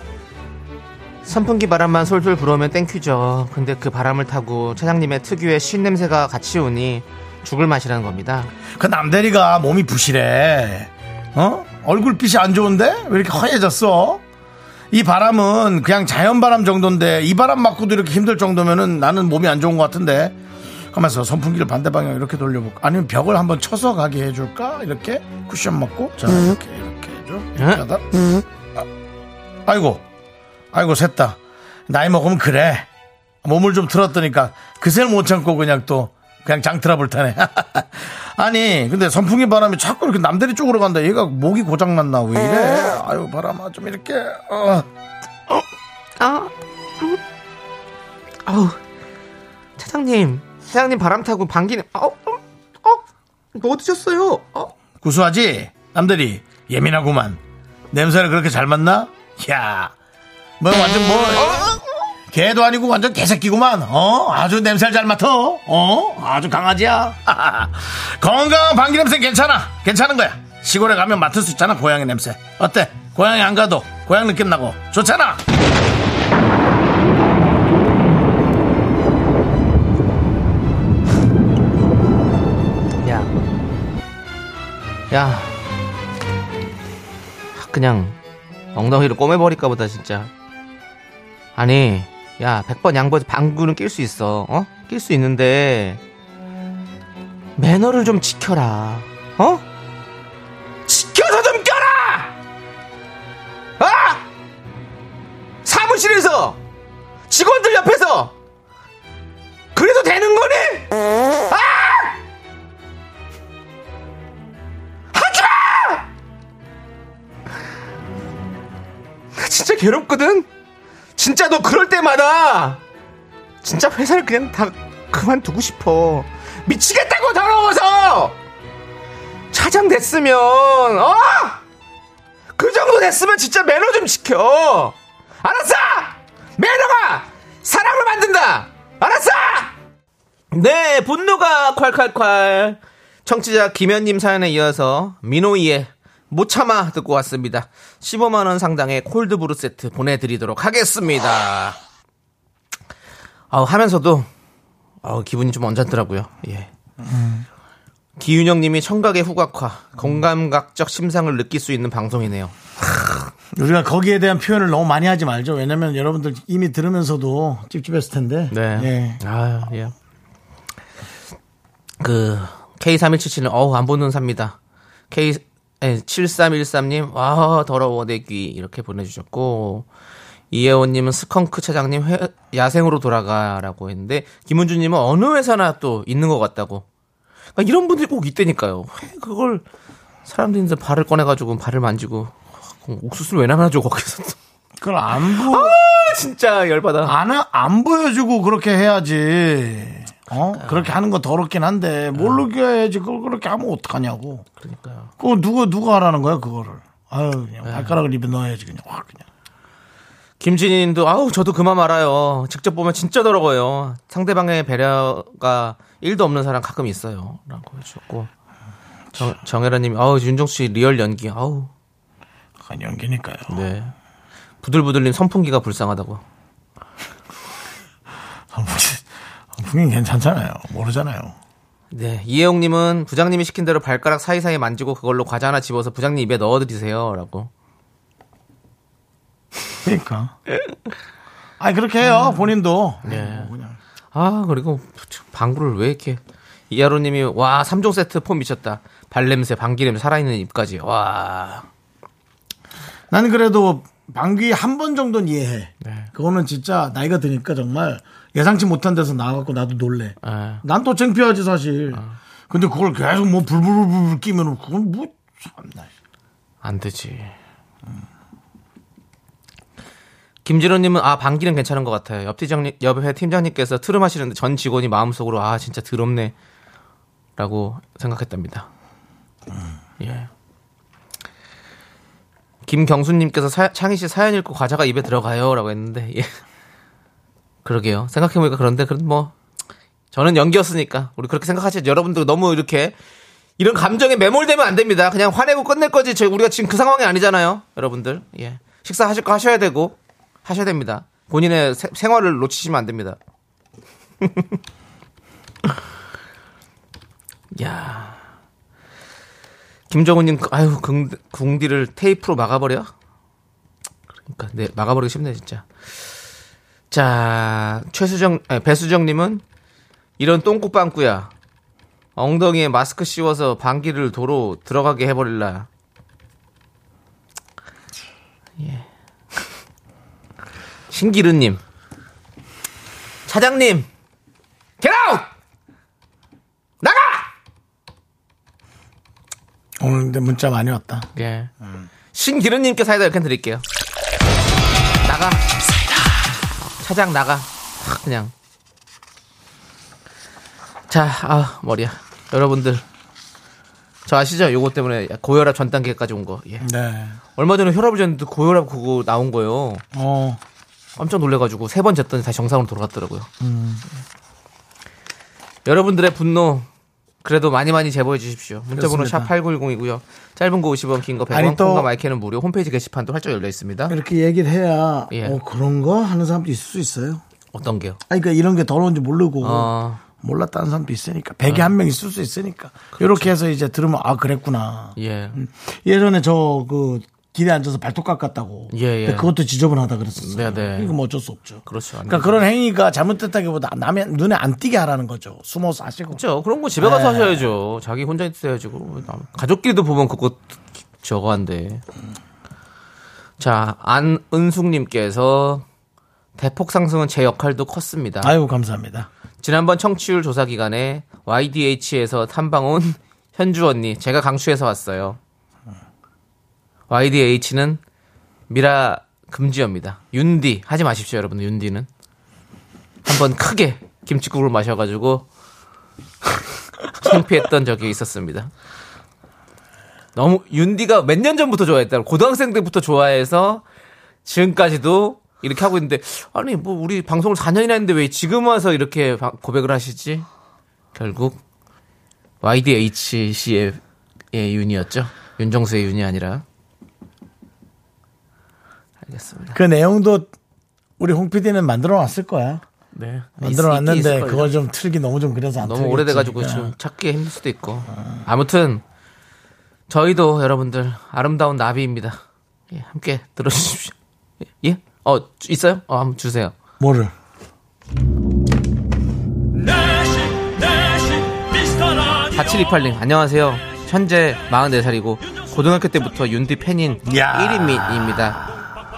선풍기 바람만 솔솔 불어오면 thank you죠. 근데 그 바람을 타고 차장님의 특유의 쉰 냄새가 같이 오니 죽을 맛이라는 겁니다 그 남대리가 몸이 부실해. 어? 얼굴빛이 안 좋은데? 왜 이렇게 허해졌어? 이 바람은 그냥 자연 바람 정도인데 이 바람 맞고도 이렇게 힘들 정도면은 나는 몸이 안 좋은 것 같은데. 가만있어. 선풍기를 반대 방향 이렇게 돌려볼까? 아니면 벽을 한번 쳐서 가게 해줄까? 이렇게 쿠션 먹고. 자, 이렇게, 이렇게 해줘. 이렇게 하다. 아, 아이고. 아이고, 샜다. 나이 먹으면 그래. 몸을 좀 틀었더니까 그새를 못 참고 그냥 또 그냥 장트라블 타네. 아니, 근데 선풍기 바람이 자꾸 이렇게 남들이 쪽으로 간다. 얘가 목이 고장났나 왜 이래? 아유, 바람아, 좀 이렇게, 어. 아, 음. 아우, 차장님, 차장님 바람 타고 방귀는, 어, 어, 어, 뭐 드셨어요? 어, 구수하지? 남들이 예민하구만. 냄새를 그렇게 잘 맡나? 야, 뭐 완전 뭐 개도 아니고 완전 개새끼구만. 어, 아주 냄새를 잘 맡아. 어, 아주 강아지야. 건강한 방귀 냄새 괜찮아. 괜찮은 거야. 시골에 가면 맡을 수 있잖아 고양이 냄새. 어때? 고양이 안 가도 고양 느낌 나고 좋잖아. 야, 야, 그냥 엉덩이를 꼬매버릴까 보다 진짜. 아니, 야, 100번 양보해서 방구는 낄 수 있어. 어? 낄 수 있는데 매너를 좀 지켜라. 어? 지켜서 좀 껴라! 아! 사무실에서 직원들 옆에서 그래도 되는 거니? 아! 나 진짜 괴롭거든? 진짜 너 그럴 때마다 진짜 회사를 그냥 다 그만두고 싶어. 미치겠다고 더러워서! 차장 됐으면, 어? 그 정도 됐으면 진짜 매너 좀 지켜! 알았어! 매너가 사람을 만든다! 알았어! 네, 분노가 콸콸콸. 청취자 김현님 사연에 이어서 민호이의 못 참아 듣고 왔습니다. 15만원 상당의 콜드브루 세트 보내드리도록 하겠습니다. 아 하면서도, 아 기분이 좀 언짢더라고요. 예. 기윤영 님이 청각의 후각화, 공감각적 심상을 느낄 수 있는 방송이네요. 우리가 거기에 대한 표현을 너무 많이 하지 말죠. 왜냐면 여러분들 이미 들으면서도 찝찝했을 텐데. 네. 예. 아, 예. 그, K3177은, 어우, 안 보는 삽니다. K, 7313님, 와, 더러워, 내 귀. 이렇게 보내주셨고, 이혜원님은 스컹크 차장님, 회- 야생으로 돌아가라고 했는데, 김은주님은 어느 회사나 또 있는 것 같다고. 그러니까 이런 분들이 꼭 있다니까요. 왜 그걸, 사람들이 이제 발을 꺼내가지고 발을 만지고, 옥수수를 왜 나눠줘, 거기서. 그걸 안 보, 진짜 열받아. 안, 하- 안 보여주고 그렇게 해야지. 어? 그렇게 하는 거 더럽긴 한데, 모르게 해야지. 그걸 그렇게 하면 어떡하냐고. 그러니까요. 그거 누가, 누가 하라는 거야, 그거를. 아유, 그냥 발가락을 입에 넣어야지, 그냥. 확, 그냥. 김진희님도 아우 저도 그만 말아요. 직접 보면 진짜 더러워요. 상대방의 배려가 1도 없는 사람 가끔 있어요.라고 해주셨고 정, 정혜라님이 아우 윤정수 씨 real 연기 아우 약간 연기니까요. 네 부들부들님 선풍기가 불쌍하다고. 분위기 괜찮잖아요. 모르잖아요. 네 이혜영님은 부장님이 시킨 대로 발가락 사이사이 만지고 그걸로 과자 하나 집어서 부장님 입에 넣어드리세요.라고. 그러니까. 아니, 그렇게 해요, 본인도. 네. 뭐 그냥. 아 그리고 방구를 왜 이렇게 이하로님이 와 3종 세트 폼 미쳤다. 발냄새, 방귀냄새, 살아있는 입까지 와. 나는 그래도 방귀 한 번 정도는 이해해. 네. 그거는 진짜 나이가 드니까 정말 예상치 못한 데서 나와갖고 나도 놀래. 아. 난또 창피하지 사실. 근데 그걸 계속 뭐 불불불불 끼면 그건 뭐 참나. 안 되지. 김진호님은 아 방귀는 괜찮은 것 같아요. 옆 팀장님 옆에 팀장님께서 트름 하시는데 전 직원이 마음속으로 아 진짜 더럽네라고 생각했답니다. 예. 김경수님께서 사- 창희 씨 사연 읽고 과자가 입에 들어가요라고 했는데 예. 그러게요. 생각해보니까 그런데 그런 뭐 저는 연기였으니까 우리 그렇게 생각하시죠. 여러분들 너무 이렇게 이런 감정에 매몰되면 안 됩니다. 그냥 화내고 끝낼 거지. 저희 우리가 지금 그 상황이 아니잖아요. 여러분들. 예. 식사하실 거 하셔야 되고 하셔야 됩니다. 본인의 세- 생활을 놓치시면 안 됩니다. 야. 김정은님, 아유, 궁, 궁디를 테이프로 막아버려? 그러니까, 네, 막아버리기 쉽네, 진짜. 자, 최수정, 아니, 배수정님은 이런 똥꼬빵꾸야. 엉덩이에 마스크 씌워서 방귀를 도로 들어가게 해버릴라. 예. 신기르님. 차장님. get out! 나가! 오늘 근데 문자 많이 왔다. 예. 신기르님께 사이다 이렇게 드릴게요. 나가. 차장 나가. 확 그냥. 자, 아, 머리야. 여러분들. 저 아시죠? 요거 때문에 고혈압 전 단계까지 온 거. 예. 네. 얼마 전에 혈압을 쟀는데 고혈압 그거 나온 거예요. 어. 깜짝 놀래가지고 세 번 쟀더니 다시 정상으로 돌아갔더라고요. 여러분들의 분노 그래도 많이 많이 제보해 주십시오. 문자번호. 샵 8910이고요. 짧은 거 50원, 긴 거 100원, 아니, 또- 콩과 마이크는 무료. 홈페이지 게시판도 활짝 열려 있습니다. 이렇게 얘기를 해야 예. 어 그런 거 하는 사람도 있을 수 있어요. 어떤 게요? 아니 그러니까 이런 게 더러운지 모르고 어, 몰랐다는 사람도 있으니까 백에 한명 있을 수 있으니까 이렇게 해서 이제 들으면 아 그랬구나. 예. 예전에 저 그 길에 앉아서 발톱 깎았다고. 예, 예. 그것도 지저분하다 그랬었어요. 네, 네. 이거 뭐 어쩔 수 없죠. 그렇죠. 그러니까 그런 행위가 잘못됐다기보다 남의 눈에 안 띄게 하라는 거죠. 숨어서 하시고. 그렇죠. 그런 거 집에 가서 네. 하셔야죠. 자기 혼자 있어야지. 남- 가족끼리도 보면 그거 저거 한데. 자, 안은숙님께서 대폭 상승은 제 역할도 컸습니다. 아유 감사합니다. 지난번 청취율 조사 기간에 YDH에서 탐방 온 현주 언니 제가 강추해서 왔어요. YDH는 미라 금지어입니다. 윤디 하지 마십시오, 여러분. 윤디는 한번 크게 김치국을 마셔가지고 창피했던 적이 있었습니다. 너무 윤디가 몇 년 전부터 좋아했다. 고등학생 때부터 좋아해서 지금까지도 이렇게 하고 있는데 아니 뭐 우리 방송을 4년이나 했는데 왜 지금 와서 이렇게 바- 고백을 하시지? 결국 YDHC의 의 윤이었죠. 윤정수의 윤이 아니라. 알겠습니다. 그 내용도 우리 홍 PD는 만들어 놨을 거야. 네. 만들어 있- 놨는데. 그걸 좀 틀기 너무 좀 그래서 안 너무 틀겠지. 오래돼가지고 그러니까. 좀 찾기 힘들 수도 있고. 아무튼 저희도 여러분들 아름다운 나비입니다. 예, 함께 들어주십시오. 예? 예? 어 있어요? 어 한번 주세요. 뭐를? 내시 내시 미스터 라디오 4728님 안녕하세요. 현재 44살이고 고등학교 때부터 윤디 팬인 야. 1인입니다.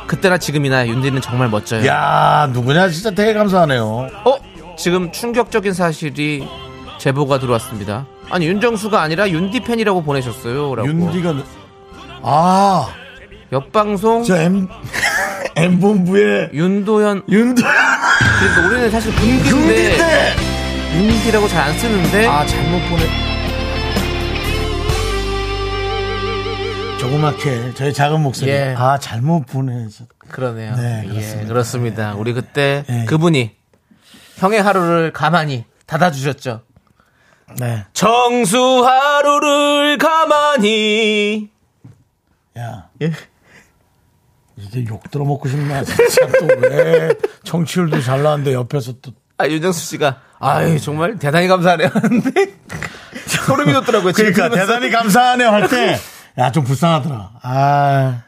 그때나 지금이나 윤디는 정말 멋져요. 야 누구냐 진짜 되게 감사하네요. 어? 지금 충격적인 사실이 제보가 들어왔습니다. 아니 윤정수가 아니라 윤디 팬이라고 보내셨어요. 라고. 윤디가 누- 아, 옆방송 저 M M 본부의 윤도현 윤도 그러니까 우리는 사실 윤디인데 윤디인데 윤디라고 잘 안 쓰는데 아 잘못 보내. 조그맣게 저희 작은 목소리. 예. 아 잘못 보내서. 그러네요. 네, 예, 그렇습니다. 그렇습니다. 우리 그때 예. 그분이 형의 하루를 가만히 닫아주셨죠. 네. 정수 하루를 가만히 야. 예? 이게 욕 들어먹고 싶나 진짜 또왜 청취율도 잘 나왔는데 옆에서 또 아 윤정수 씨가 아유 정말 대단히 감사하네요 하는데 소름이 돋더라고요. 그러니까. 대단히 감사하네요 할 때 야 좀 불쌍하더라. 아.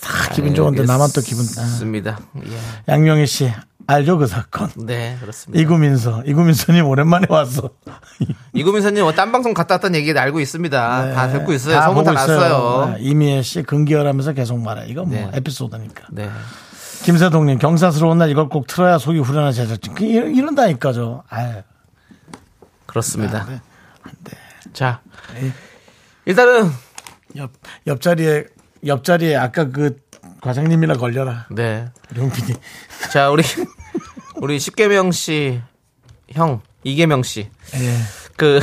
다 기분 좋은데 나만 또 기분 아. 좋습니다. 예. 양명희 씨 알죠 그 사건. 네 그렇습니다. 이구민서 이구민서님 오랜만에 왔어. 이구민서님 뭐딴 방송 갔다 왔다는 얘기 알고 있습니다. 다 듣고 있어요. 네. 다 소문 다. 났어요. 네, 이미애 씨 근기열하면서 계속 말해. 이거 뭐 네. 에피소드니까. 네. 김세동님 경사스러운 날 이걸 꼭 틀어야 속이 후련한 제작진. 그 이런- 이런다니까 저. 아유. 그렇습니다. 네. 자 일단은 옆 옆자리에 옆자리에 아까 그 과장님이나 걸려라. 네. PD. 자 우리 우리 십계명 씨 형 이계명 씨. 예. 그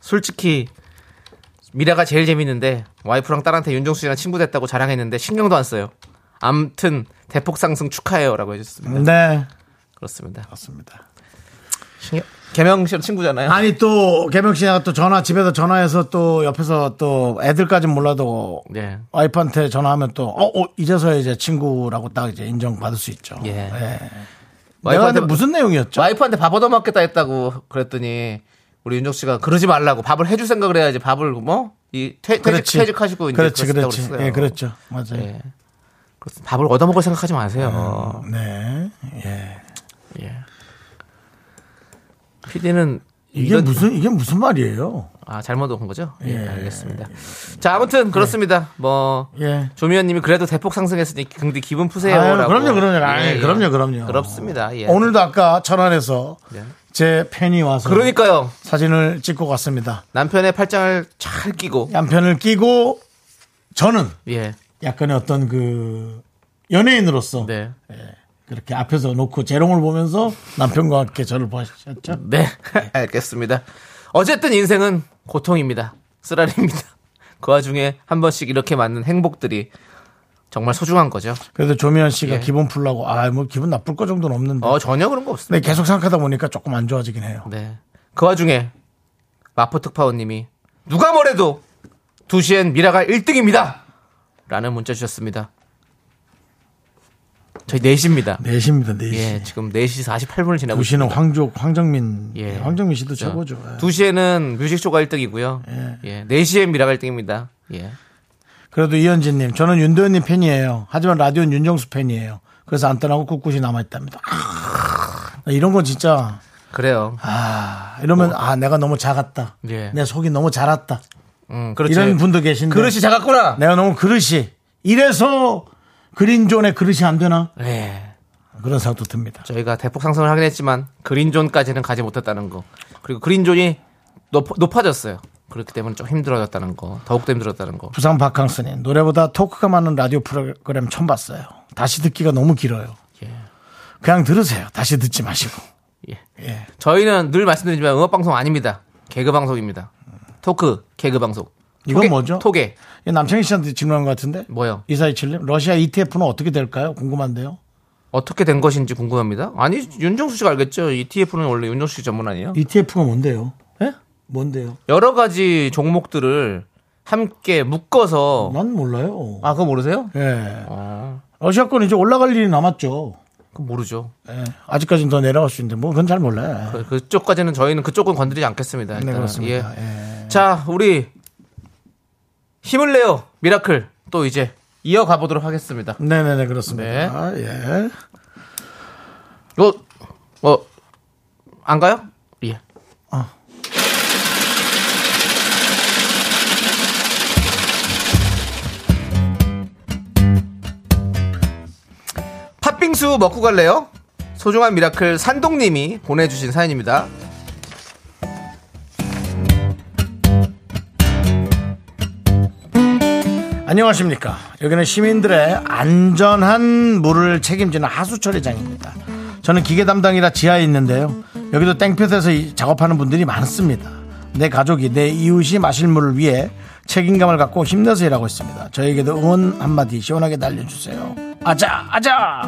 솔직히 미라가 제일 재밌는데 와이프랑 딸한테 윤정수 씨랑 친구 됐다고 자랑했는데 신경도 안 써요. 암튼 대폭 상승 축하해요라고 해줬습니다. 네. 그렇습니다. 맞습니다. 신경, 개명 씨랑 친구잖아요. 아니 또 개명 씨가 또 전화 집에서 전화해서 또 옆에서 또 애들까진 몰라도 네. 와이프한테 전화하면 또 어, 어, 이제서야 이제 친구라고 딱 이제 인정받을 수 있죠. 예. 내가 근데 무슨 내용이었죠? 와이프한테 밥 얻어먹겠다 했다고 그랬더니 우리 윤정 씨가 그러지 말라고 밥을 해줄 생각을 해야지 밥을 뭐 이 퇴직 그렇지. 퇴직하시고 이제 그렇지, 그렇지. 그랬어요. 예, 그렇죠. 맞아요. 예. 밥을 얻어먹을 생각하지 마세요. 네. 예. 예. PD는 이게 무슨 이게 무슨 말이에요? 아 잘못 온 거죠? 예, 예. 알겠습니다. 자 아무튼 그렇습니다. 뭐 예. 조미연님이 그래도 대폭 상승했으니 근데 기분 푸세요라고. 그럼요, 그럼요. 아이, 예, 예. 그럼요, 그럼요. 그렇습니다. 예. 오늘도 아까 천안에서 예. 제 팬이 와서 그러니까요. 사진을 찍고 갔습니다. 남편의 팔짱을 잘 끼고 양편을 끼고 저는 예. 약간의 어떤 그 연예인으로서 네. 그렇게 앞에서 놓고 재롱을 보면서 남편과 함께 저를 보셨죠. 네, 알겠습니다. 어쨌든 인생은 고통입니다. 쓰라립니다. 그 와중에 한 번씩 이렇게 맞는 행복들이 정말 소중한 거죠. 그래도 조미연 씨가 예. 기분 풀라고 아 뭐 기분 나쁠 거 정도는 없는데. 어, 전혀 그런 거 없습니다. 계속 생각하다 보니까 조금 안 좋아지긴 해요. 네. 그 와중에 마포특파원님이 누가 뭐래도 2시엔 미라가 1등입니다. 라는 문자 주셨습니다. 저희 4시입니다. 내십니다, 내시. 예, 지금 4시 48분을 지나고 구시는 있습니다. 황족, 황정민. 예. 황정민 씨도 그렇죠. 최고죠. 예. 2시에는 뮤직쇼가 1등이고요. 예. 예. 4시엔 미라가 1등입니다. 예. 그래도 이현진님, 저는 윤도현님 팬이에요. 하지만 라디오는 윤정수 팬이에요. 그래서 안 떠나고 꿋꿋이 남아있답니다. 아, 이런 건 진짜, 그래요. 아, 이러면, 아, 내가 너무 작았다. 예. 내 속이 너무 자랐다. 음, 그렇죠. 이런 분도 계신데. 그릇이 작았구나. 내가 너무 그릇이. 이래서 그린존의 그릇이 안 되나? 네. 그런 생각도 듭니다. 저희가 대폭 상승을 하긴 했지만 그린존까지는 가지 못했다는 거. 그리고 그린존이 높, 높아졌어요. 그렇기 때문에 좀 힘들어졌다는 거. 더욱더 힘들었다는 거. 부산 박항스님, 노래보다 토크가 많은 라디오 프로그램 처음 봤어요. 다시 듣기가 너무 길어요. 예. 그냥 들으세요. 다시 듣지 마시고. 예. 예. 저희는 늘 말씀드리지만 음악 방송 아닙니다. 개그 방송입니다. 토크 개그 방송. 이건 뭐죠? 이 남창희 씨한테 질문한 것 같은데? 뭐요? 이사이칠님, 러시아 ETF는 어떻게 될까요? 궁금한데요. 어떻게 된 것인지 궁금합니다. 아니 윤정수 씨가 알겠죠. ETF는 원래 윤정수 씨 전문 아니에요? ETF가 뭔데요? 예? 뭔데요? 여러 가지 종목들을 함께 묶어서 난 몰라요. 아 그거 모르세요? 예. 어, 러시아 건 이제 올라갈 일이 남았죠. 그거 모르죠. 예. 아직까지는 더 내려갈 수 있는데, 뭐, 그건 잘 몰라요. 그- 그쪽까지는 저희는 그쪽은 건드리지 않겠습니다. 네, 일단은. 그렇습니다. 예. 예. 자, 우리 힘을 내요 미라클 또 이제 이어가 보도록 하겠습니다. 네네네, 그렇습니다. 네. 예. 어, 어, 안 가요? 예. 어. 팥빙수 먹고 갈래요? 소중한 미라클 산동님이 보내주신 사연입니다. 안녕하십니까. 여기는 시민들의 안전한 물을 책임지는 하수 처리장입니다. 저는 기계 담당이라 지하에 있는데요. 여기도 땡볕에서 이- 작업하는 분들이 많습니다. 내 가족이 내 이웃이 마실 물을 위해 책임감을 갖고 힘내서 일하고 있습니다. 저에게도 응원 한마디 시원하게 날려주세요. 아자, 아자!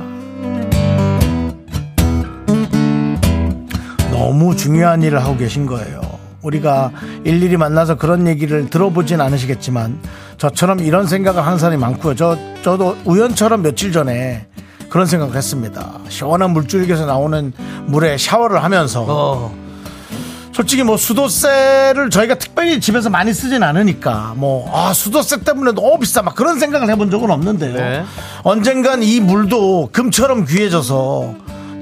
너무 중요한 일을 하고 계신 거예요. 우리가 일일이 만나서 그런 얘기를 들어보진 않으시겠지만 저처럼 이런 생각을 하는 사람이 많고요. 저 저도 우연처럼 며칠 전에 그런 생각을 했습니다. 시원한 물줄기에서 나오는 물에 샤워를 하면서 어, 솔직히 뭐 수도세를 저희가 특별히 집에서 많이 쓰진 않으니까 뭐 아 수도세 때문에 너무 비싸 막 그런 생각을 해본 적은 없는데요. 네. 언젠간 이 물도 금처럼 귀해져서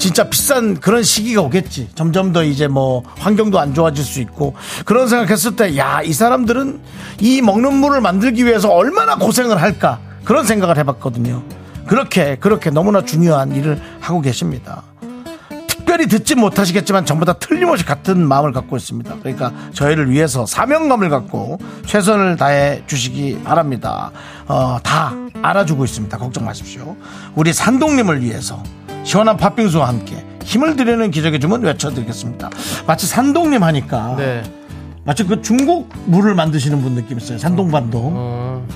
진짜 비싼 그런 시기가 오겠지. 점점 더 이제 뭐 환경도 안 좋아질 수 있고 그런 생각했을 때 야 이 사람들은 이 먹는 물을 만들기 위해서 얼마나 고생을 할까 그런 생각을 해봤거든요. 그렇게 그렇게 너무나 중요한 일을 하고 계십니다. 특별히 듣지 못하시겠지만 전부 다 틀림없이 같은 마음을 갖고 있습니다. 그러니까 저희를 위해서 사명감을 갖고 최선을 다해 주시기 바랍니다. 어, 다 알아주고 있습니다. 걱정 마십시오. 우리 산동님을 위해서 시원한 팥빙수와 함께 힘을 드리는 기적의 주문 외쳐드리겠습니다. 마치 산동님 하니까 네. 마치 그 중국 물을 만드시는 분 느낌 있어요. 산동반동. 어.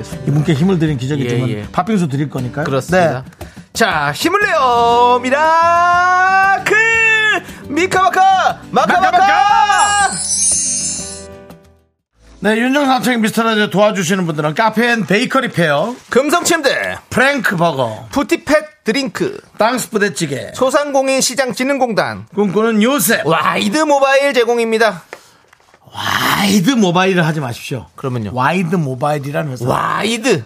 알겠습니다. 이분께 힘을 드리는 기적의 예, 주문 예. 팥빙수 드릴 거니까요. 그렇습니다. 네. 자, 힘을 내요 미라클 미카마카 마카마카. 네, 윤정 삼촌 미스터라디오 도와주시는 분들은 카페인 베이커리 페어, 금성침대 프랭크 버거, 푸티팻 드링크 땅스 부대찌개, 소상공인 시장진흥공단 꿈꾸는 요셉, 와이드 모바일 제공입니다. 와이드 모바일을 하지 마십시오. 그러면요. 와이드 모바일이라는 회사. 와이드.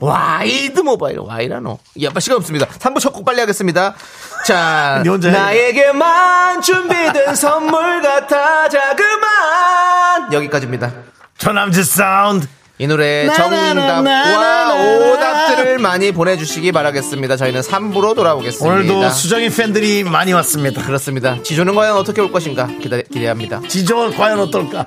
와이드 모바일, 와이라노. 야, 시간 없습니다. 3부 첫 곡 빨리 하겠습니다. 자. 나에게만 준비된 선물 같아, 자그만. 여기까지입니다. 조남지 사운드. 이 노래 정답과. 오답들을 많이 보내주시기 바라겠습니다. 저희는 3부로 돌아오겠습니다. 오늘도 수정이 팬들이 많이 왔습니다. 그렇습니다. 지조는 과연 어떻게 올 것인가 기대, 기대합니다. 지조 과연 어떨까?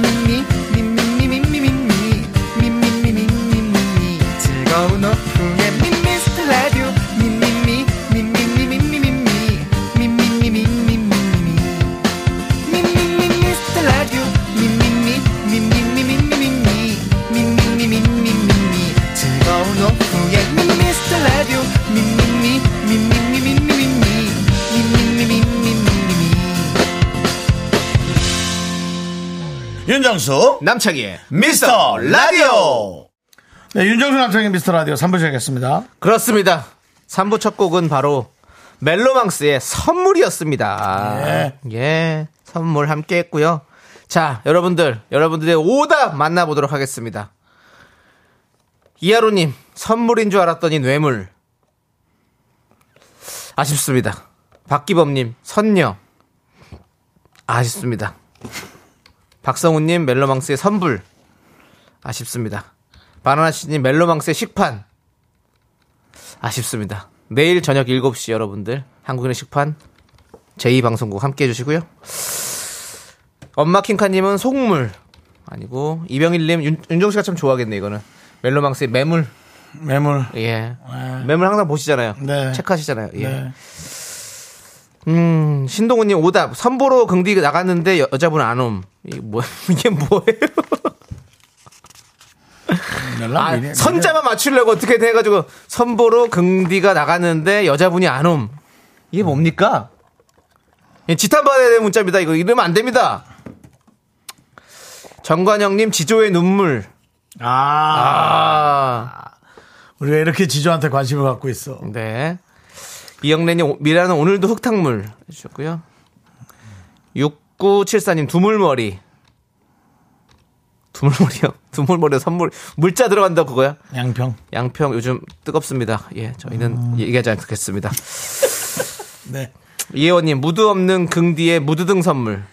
윤정수 남창희의 미스터 라디오. 네, 윤정수 남창의 미스터 라디오 3부 시작했습니다. 그렇습니다. 3부 첫 곡은 바로 멜로망스의 선물이었습니다. 예. 예, 선물 함께 했고요. 자, 여러분들, 여러분들의 오답 만나보도록 하겠습니다. 이하로님, 선물인 줄 알았더니 뇌물. 아쉽습니다. 박기범님, 선녀. 아쉽습니다. 박성우님, 멜로망스의 선불. 아쉽습니다. 바나나씨님, 멜로망스의 식판. 아쉽습니다. 내일 저녁 7시 여러분들 한국인의 식판 제2방송국 함께 해주시고요. 엄마 킹카님은 속물 아니고 이병일님 윤, 윤정씨가 참 좋아하겠네 이거는 멜로망스의 매물 매물. 예 매물 항상 보시잖아요. 네. 체크하시잖아요. 예. 네. 음 신동훈님 오답 선보로 긍디 나갔는데 여, 여자분 안 옴. 이게 뭐 이게 뭐예요? 아, 선자만 맞추려고 어떻게 돼가지고 선보로 긍디가 나갔는데 여자분이 안 옴. 이게 뭡니까? 예, 지탄받아야 되는 문자입니다. 이거 이러면 안 됩니다. 정관영님 지조의 눈물. 아, 아, 우리 왜 이렇게 지조한테 관심을 갖고 있어? 네. 이영래님 미라는 오늘도 흙탕물 해주셨고요. 6974님 두물머리. 두물머리요? 두물머리 선물 물자 들어간다 그거야? 양평. 양평 요즘 뜨겁습니다. 예, 저희는 얘기하지 않겠습니다. 네. 이혜원님 무드 없는 긍디의 무드등 선물.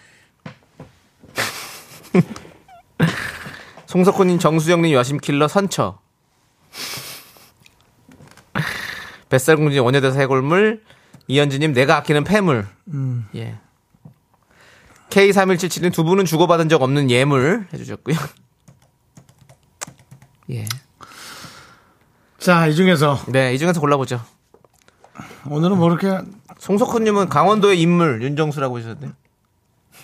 송석호님 정수영님 여심킬러 선처. 뱃살공주님 원효대사 해골물. 이현주님 내가 아끼는 폐물. 예. K3177님 두 분은 주고받은 적 없는 예물 해주셨고요. 예. 자, 이 중에서 네, 이 중에서 골라보죠. 오늘은 뭐 이렇게 송석호님은 강원도의 인물 윤정수라고 하셨는데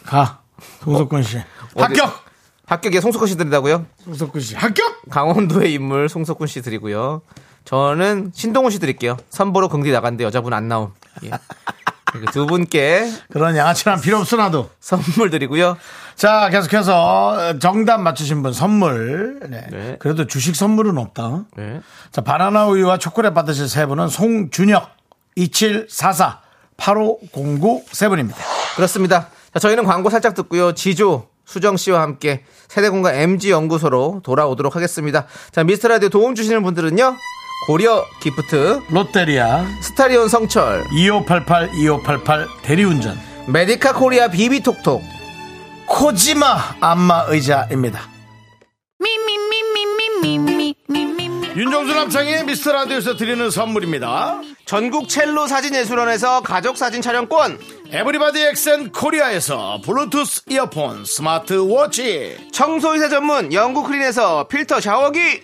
가. 송석군 씨. 합격! 합격에 송석호 씨 드린다고요? 송석군 씨. 합격! 강원도의 인물 송석훈 씨 드리고요. 저는 신동훈 씨 드릴게요. 선보러 긍디 나갔는데 여자분 안 나옴. 예. 두 분께 그런 양아치란 필요 없어, 나도. 선물 드리고요. 자, 계속해서 정답 맞추신 분 선물. 네. 네. 그래도 주식 선물은 없다. 네. 자, 바나나 우유와 초콜릿 받으실 세 분은 송준혁, 2744, 8509 세 분입니다. 그렇습니다. 자, 저희는 광고 살짝 듣고요. 지조 수정 씨와 함께 세대공감 MZ 연구소로 돌아오도록 하겠습니다. 자, 미스터 라디오 도움 주시는 분들은요. 고려 기프트 롯데리아 스타리온 성철 2588 2588 대리운전. 메디카 코리아 비비톡톡 코지마 안마 의자입니다. 윤정수 남창희의 미스터 라디오에서 드리는 선물입니다. 전국 첼로 사진예술원에서 가족사진 촬영권. 에브리바디 엑센 코리아에서 블루투스 이어폰 스마트워치. 청소이사 전문 영국 크린에서 필터 샤워기.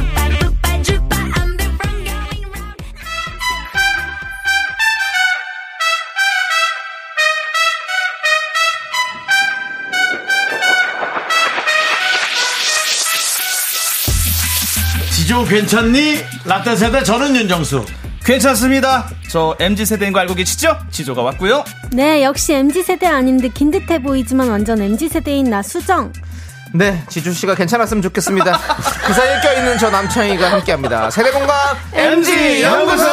지조 괜찮니? 라떼 세대 저는 윤정수. 괜찮습니다. 저 MZ 세대인 거 알고 계시죠? 지조가 왔고요. 네, 역시 MZ세대 아닌 듯 긴 듯해 보이지만 완전 MZ세대인 나 수정. 네, 지주 씨가 괜찮았으면 좋겠습니다. 그 사이에 껴있는 저 남창희가 함께합니다. 세대공감 MG 연구소.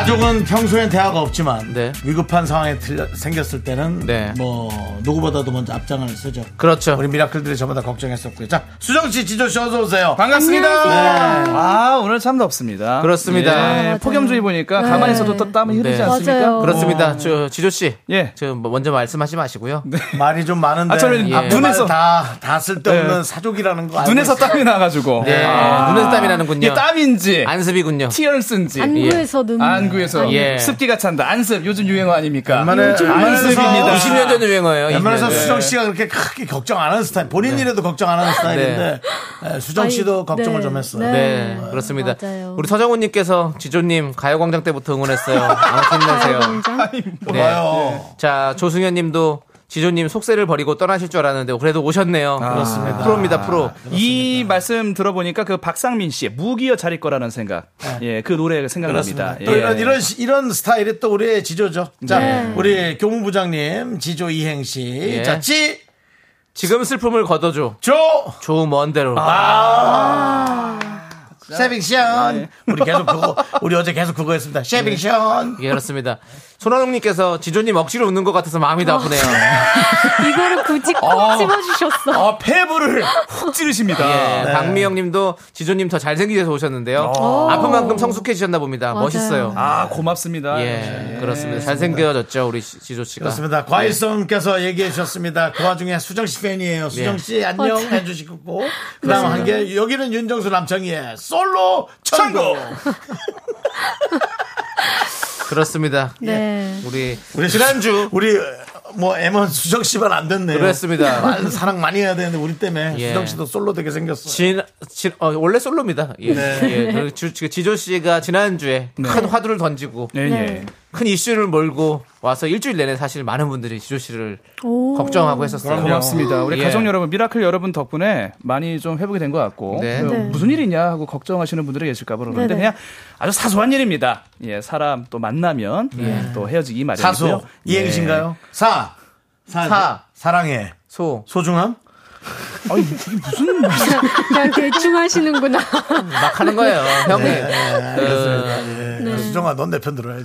가족은 평소엔 대화가 없지만 네. 위급한 상황에 들려- 생겼을 때는 네. 뭐 누구보다도 먼저 앞장을 쓰죠. 그렇죠. 우리 미라클들이 저보다 걱정했었고요. 자, 수정 씨, 지조 씨 어서 오세요. 반갑습니다. 안녕하세요. 아, 오늘 참 덥습니다. 그렇습니다. 예, 아, 맞아요. 폭염주의 보니까 네. 가만히 있어도 또 땀이 흐르지 네. 않습니까? 맞아요. 그렇습니다. 저 지조 씨. 예. 저뭐 먼저 말씀하지 마시고요. 말이 좀 많은데 아, 저는 앞에 눈에서- 말 다, 다 쓸데없는 네. 사족이라는 거 눈에서 있어요. 땀이 나가지고. 네. 아. 눈에서 땀이 나는군요. 이게 땀인지, 안습이군요. 티얼스인지. 안구에서 눈. 안 구에서 예. 습기가 찬다. 안습 요즘 유행어 아닙니까? 요즘 안습입니다. 20년 전 유행어예요. 웬만해서 20년 전. 수정 씨가 그렇게 크게 걱정 안 하는 스타일, 본인 일에도 걱정 안 하는 스타일인데 에, 수정 씨도 아니, 걱정을 네, 좀 했어요. 네. 네, 그렇습니다. 맞아요. 우리 서정훈님께서 지조님 가요광장 때부터 응원했어요. 아무튼 힘내세요. 좋아요. 자, 조승현님도 지조님 속세를 버리고 떠나실 줄 알았는데 그래도 오셨네요. 그렇습니다. 프로입니다, 프로. 이 말씀 들어보니까 그 박상민 씨의 무기여 자릴 거라는 생각. 예, 그 노래가 생각납니다. 또 예. 이런, 이런, 시- 이런 스타일이 또 우리의 지조죠. 자, 네. 우리 교무부장님, 지조 이행시. 예. 자, 지, 지금 슬픔을 걷어줘. 조, 조먼 데로. 쉐빙션. 우리 계속 그거, 우리 어제 계속 그거 했습니다. 쉐빙션. 예, 그렇습니다. 손원웅님께서 지조님 억지로 웃는 것 같아서 마음이 더 아프네요. 이거를 굳이 콕 집어주셨어. 아, 폐부를 훅 찌르십니다. 예, 박미영님도 지조님 더 잘생기셔서 오셨는데요. 아픈 만큼 성숙해지셨나 봅니다. 맞아요. 멋있어요. 아, 고맙습니다. 예, 그렇습니다. 잘생겨졌죠, 우리 지- 지조 씨가. 그렇습니다. 과일성께서 얘기해 주셨습니다. 그 와중에 수정 씨 팬이에요. 수정 씨 안녕 해주시고. 그 다음 한 개, 여기는 윤정수 남창희의 솔로 천국. 그렇습니다. 네. 우리 우리 지난주 우리 뭐 M1 수정 씨만 안 됐네요. 그렇습니다. 많은 사랑 많이 해야 되는데 우리 때문에 예. 수정 씨도 솔로 되게 생겼어. 진, 진, 어, 원래 솔로입니다. 예. 예. 그리고 주- 주- 지조 씨가 지난주에 큰 화두를 던지고 예, 네. 예. 큰 이슈를 몰고 와서 일주일 내내 사실 많은 분들이 지조 씨를 오. 걱정하고 했었어요. 고맙습니다. 우리 예. 가족 여러분, 미라클 여러분 덕분에 많이 좀 회복이 된 것 같고 네. 그 네. 무슨 일이냐 하고 걱정하시는 분들이 계실까 봐 그러는데 네네. 그냥 아주 사소한 일입니다. 예, 사람 또 만나면 예, 또 헤어지기 마련이고요. 사소 이행신가요? 사. 사. 사. 사랑해. 소. 소중함? 그냥 대충 하시는구나. 막 하는 거예요. 형님. 그, 예. 수정아, 넌 내 편 들어야지.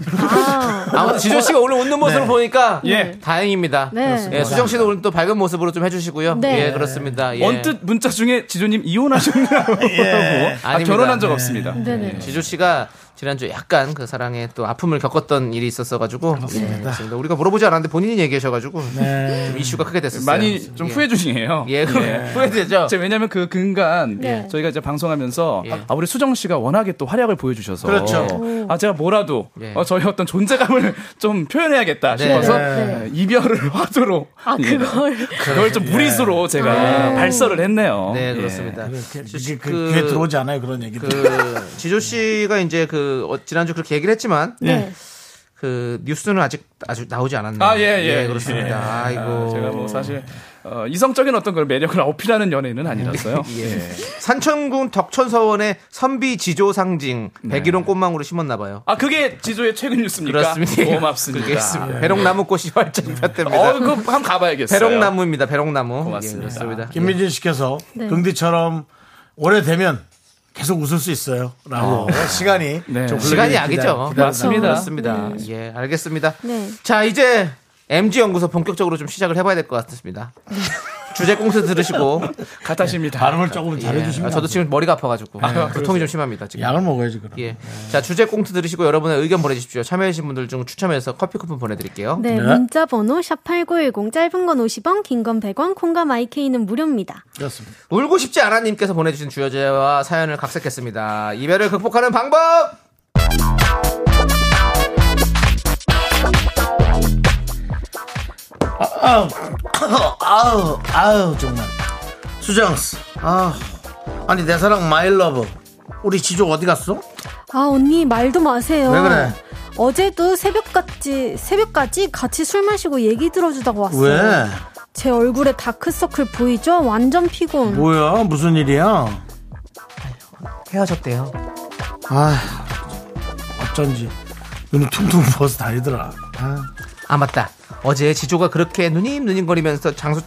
아무튼 지조 씨가 오늘 웃는 모습을 보니까 예. 다행입니다. 네. 예, 수정 씨도 오늘 또 밝은 모습으로 좀 해주시고요. 네. 예, 그렇습니다. 예. 언뜻 문자 중에 지조님 이혼하셨냐고 예. 아, 아닙니다. 결혼한 적 없습니다. 네네. 지조 씨가 지난주에 약간 그 사랑에 또 아픔을 겪었던 일이 있었어가지고 예, 그렇습니다. 우리가 물어보지 않았는데 본인이 얘기하셔가지고 좀 이슈가 크게 됐었어요. 많이 좀 예. 후회 중이에요. 예, 후회되죠. 제 왜냐면 그 근간 네. 저희가 이제 방송하면서 예. 아, 우리 수정 씨가 워낙에 또 활약을 보여주셔서 그렇죠. 아 제가 뭐라도 예. 어, 저희 어떤 존재감을 좀 표현해야겠다 네. 싶어서 네. 예, 이별을 화두로 아, 예. 그걸. 그걸 좀 무리수로 제가 발설을 했네요. 네, 예. 그렇습니다. 그게 그, 그- 귀에 들어오지 않아요, 그런 얘기들. 그 지조 씨가 이제 그 어, 지난주 그렇게 얘기를 했지만 네. 그 뉴스는 아직 아주 나오지 않았네요. 아, 예, 예. 그렇습니다. 아이고. 아, 제가 뭐 사실 어, 이성적인 어떤 걸 매력을 어필하는 연예인은 아니라서요. 예. 산천군 덕천서원의 선비 지조 상징 네. 백일홍 꽃망울을 심었나 봐요. 아 그게 지조의 최근 뉴스입니까? 그렇습니다. 고맙습니다. 그게 있습니다. 배롱나무 꽃이 활짝 폈답니다. 어, 그거 한번 가봐야겠어요. 배롱나무입니다. 배롱나무. 고맙습니다. 예, 그렇습니다. 김민진 씨께서 네. 긍디처럼 오래되면 계속 웃을 수 있어요. 라고 시간이 네. 좀 시간이 약이죠. 기다렸습니다. 맞습니다. 그렇습니다. 예, 알겠습니다. 네. 자, 이제 MG 연구소 본격적으로 좀 시작을 해봐야 될 것 같습니다. 주제 꽁트 들으시고 갓하십니다. 발음을 조금 예. 잘해주시면 아, 저도 지금 머리가 아파가지고 두통이 좀 심합니다. 지금. 약을 먹어야지 그럼. 예. 자, 주제 꽁트 들으시고 여러분의 의견 보내주십시오. 참여해주신 분들 중 추첨해서 커피 쿠폰 보내드릴게요. 네, 문자 번호 샵8910 짧은 건 50원, 긴 건 100원, 콩과 마이케이는 무료입니다. 그렇습니다. 울고 싶지 않아 님께서 보내주신 주여제와 사연을 각색했습니다. 이별을 극복하는 방법! 아우, 아우, 아우, 정말. 수정스, 아 아니, 내 사랑 my love. 우리 지조 어디 갔어? 아, 언니 말도 마세요. 왜 그래? 어제도 새벽까지 새벽까지 같이 술 마시고 얘기 들어주다가 왔어요. 왜? 제 얼굴에 다크서클 보이죠? 완전 피곤. 뭐야? 무슨 일이야? 헤어졌대요. 아, 어쩐지 눈이 퉁퉁 부어서 다니더라. 아. 아 맞다. 어제 지조가 그렇게 누님 누님거리면서 장수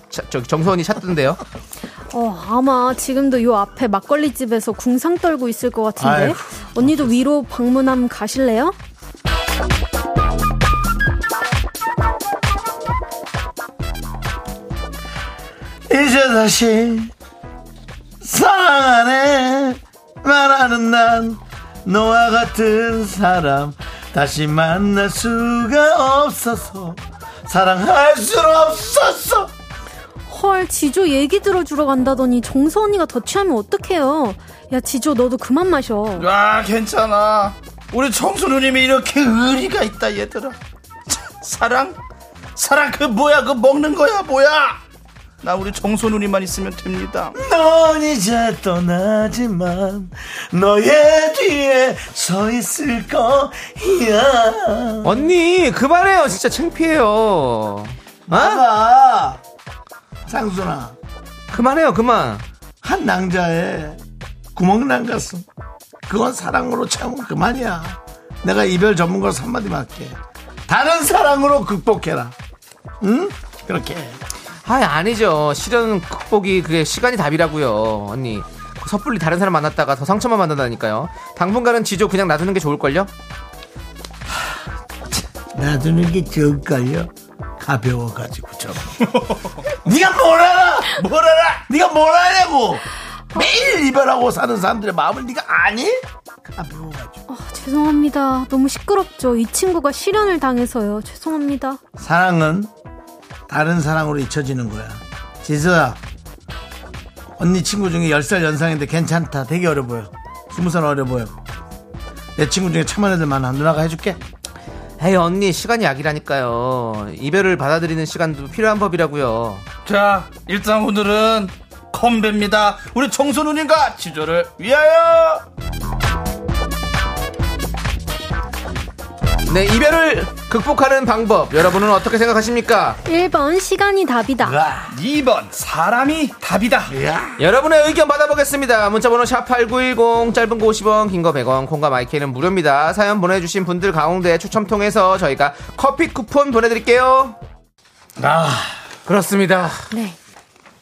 정선이 찾던데요. 어, 아마 지금도 요 앞에 막걸리 집에서 궁상 떨고 있을 것 같은데. 아이고, 언니도 위로 방문함 가실래요? 이제 다시 사랑하네 말하는 난 너와 같은 사람 다시 만날 수가 없어서 사랑할 수 없었어 헐, 지조 얘기 들어주러 간다더니 정서 언니가 더 취하면 어떡해요? 야, 지조 너도 그만 마셔. 아 괜찮아. 우리 청수 누님이 이렇게 의리가 있다 얘들아. 참, 사랑? 사랑 그 뭐야 그 먹는 거야 뭐야? 나 우리 정수 누님만 있으면 됩니다. 넌 이제 떠나지만 너의 뒤에 서 있을 거야 언니 그만해요. 진짜 창피해요. 어? 봐봐 상순아 그만해요. 그만. 한 낭자에 구멍 난 가슴 그건 사랑으로 참으면 그만이야 내가 이별 전문가로 한마디만 할게 다른 사랑으로 극복해라 응? 그렇게 아 아니죠. 실현 극복이 그게 시간이 답이라고요. 언니. 그 섣불리 다른 사람 만났다가 더 상처만 만든다니까요. 당분간은 지조 그냥 놔두는 게 좋을걸요? 놔두는 게 좋을걸요 가벼워가지고 좀 네가 뭘 알아 뭘 알아 네가 뭘 아냐고 매일 이별하고 사는 사람들의 마음을 네가 아니? 가벼워가지고 아, 죄송합니다. 너무 시끄럽죠. 이 친구가 실현을 당해서요. 죄송합니다. 사랑은 다른 사랑으로 잊혀지는 거야. 지수야, 언니 친구 중에 10살 연상인데 괜찮다. 되게 어려 보여. 20살 어려 보여. 내 친구 중에 참한 애들 많아. 누나가 해줄게. 에이 언니 시간이 약이라니까요. 이별을 받아들이는 시간도 필요한 법이라고요. 자 일단 오늘은 컴배입니다. 우리 누님과 지조를 위하여. 네 이별을 극복하는 방법 여러분은 어떻게 생각하십니까? 1번 시간이 답이다. 2번 사람이 답이다. 여러분의 의견 받아보겠습니다. 문자번호 샵8910 짧은 거 50원 긴 거 100원 콩과 마이크는 무료입니다. 사연 보내주신 분들 가운데 추첨 통해서 저희가 커피 쿠폰 보내드릴게요. 아, 그렇습니다. 네.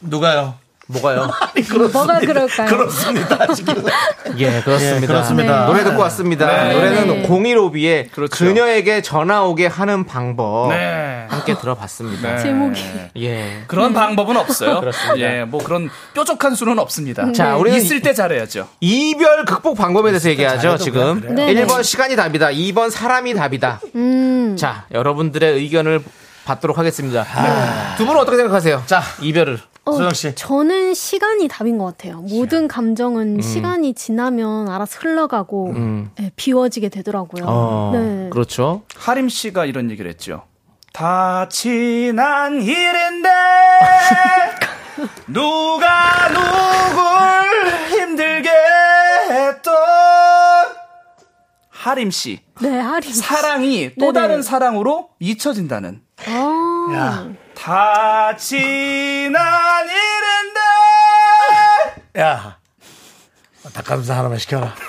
누가요? 뭐가요? 뭐가 그럴까요? 그렇습니다. 예, 그렇습니다. 예, 그렇습니다. 네. 노래 듣고 왔습니다. 네. 노래는 네. 015B의 그렇죠. 그녀에게 전화 오게 하는 방법 네. 함께 들어봤습니다. 네. 제목이. 예. 그런 방법은 없어요. 그렇습니다. 예, 뭐 그런 뾰족한 수는 없습니다. 자, 우리는 있을 때 잘해야죠. 이별 극복 방법에 대해서 얘기하죠, 지금. 그래, 그래. 네네. 1번 시간이 답이다. 2번 사람이 답이다. 음. 자, 여러분들의 의견을 받도록 하겠습니다. 두 분은 어떻게 생각하세요? 자, 이별을. 어, 수정 씨. 저는 시간이 답인 것 같아요. 모든 감정은 시간이 지나면 알아서 흘러가고 음. 예, 비워지게 되더라고요. 어, 네. 그렇죠. 하림 씨가 이런 얘기를 했죠. 다 지난 일인데 누가 누굴 힘들게 했던 하림 씨 네, 하림. 사랑이 또 네네. 다른 사랑으로 잊혀진다는 아, 야, 다 지난 일인데 야. 닭가슴살 하나만 시켜라.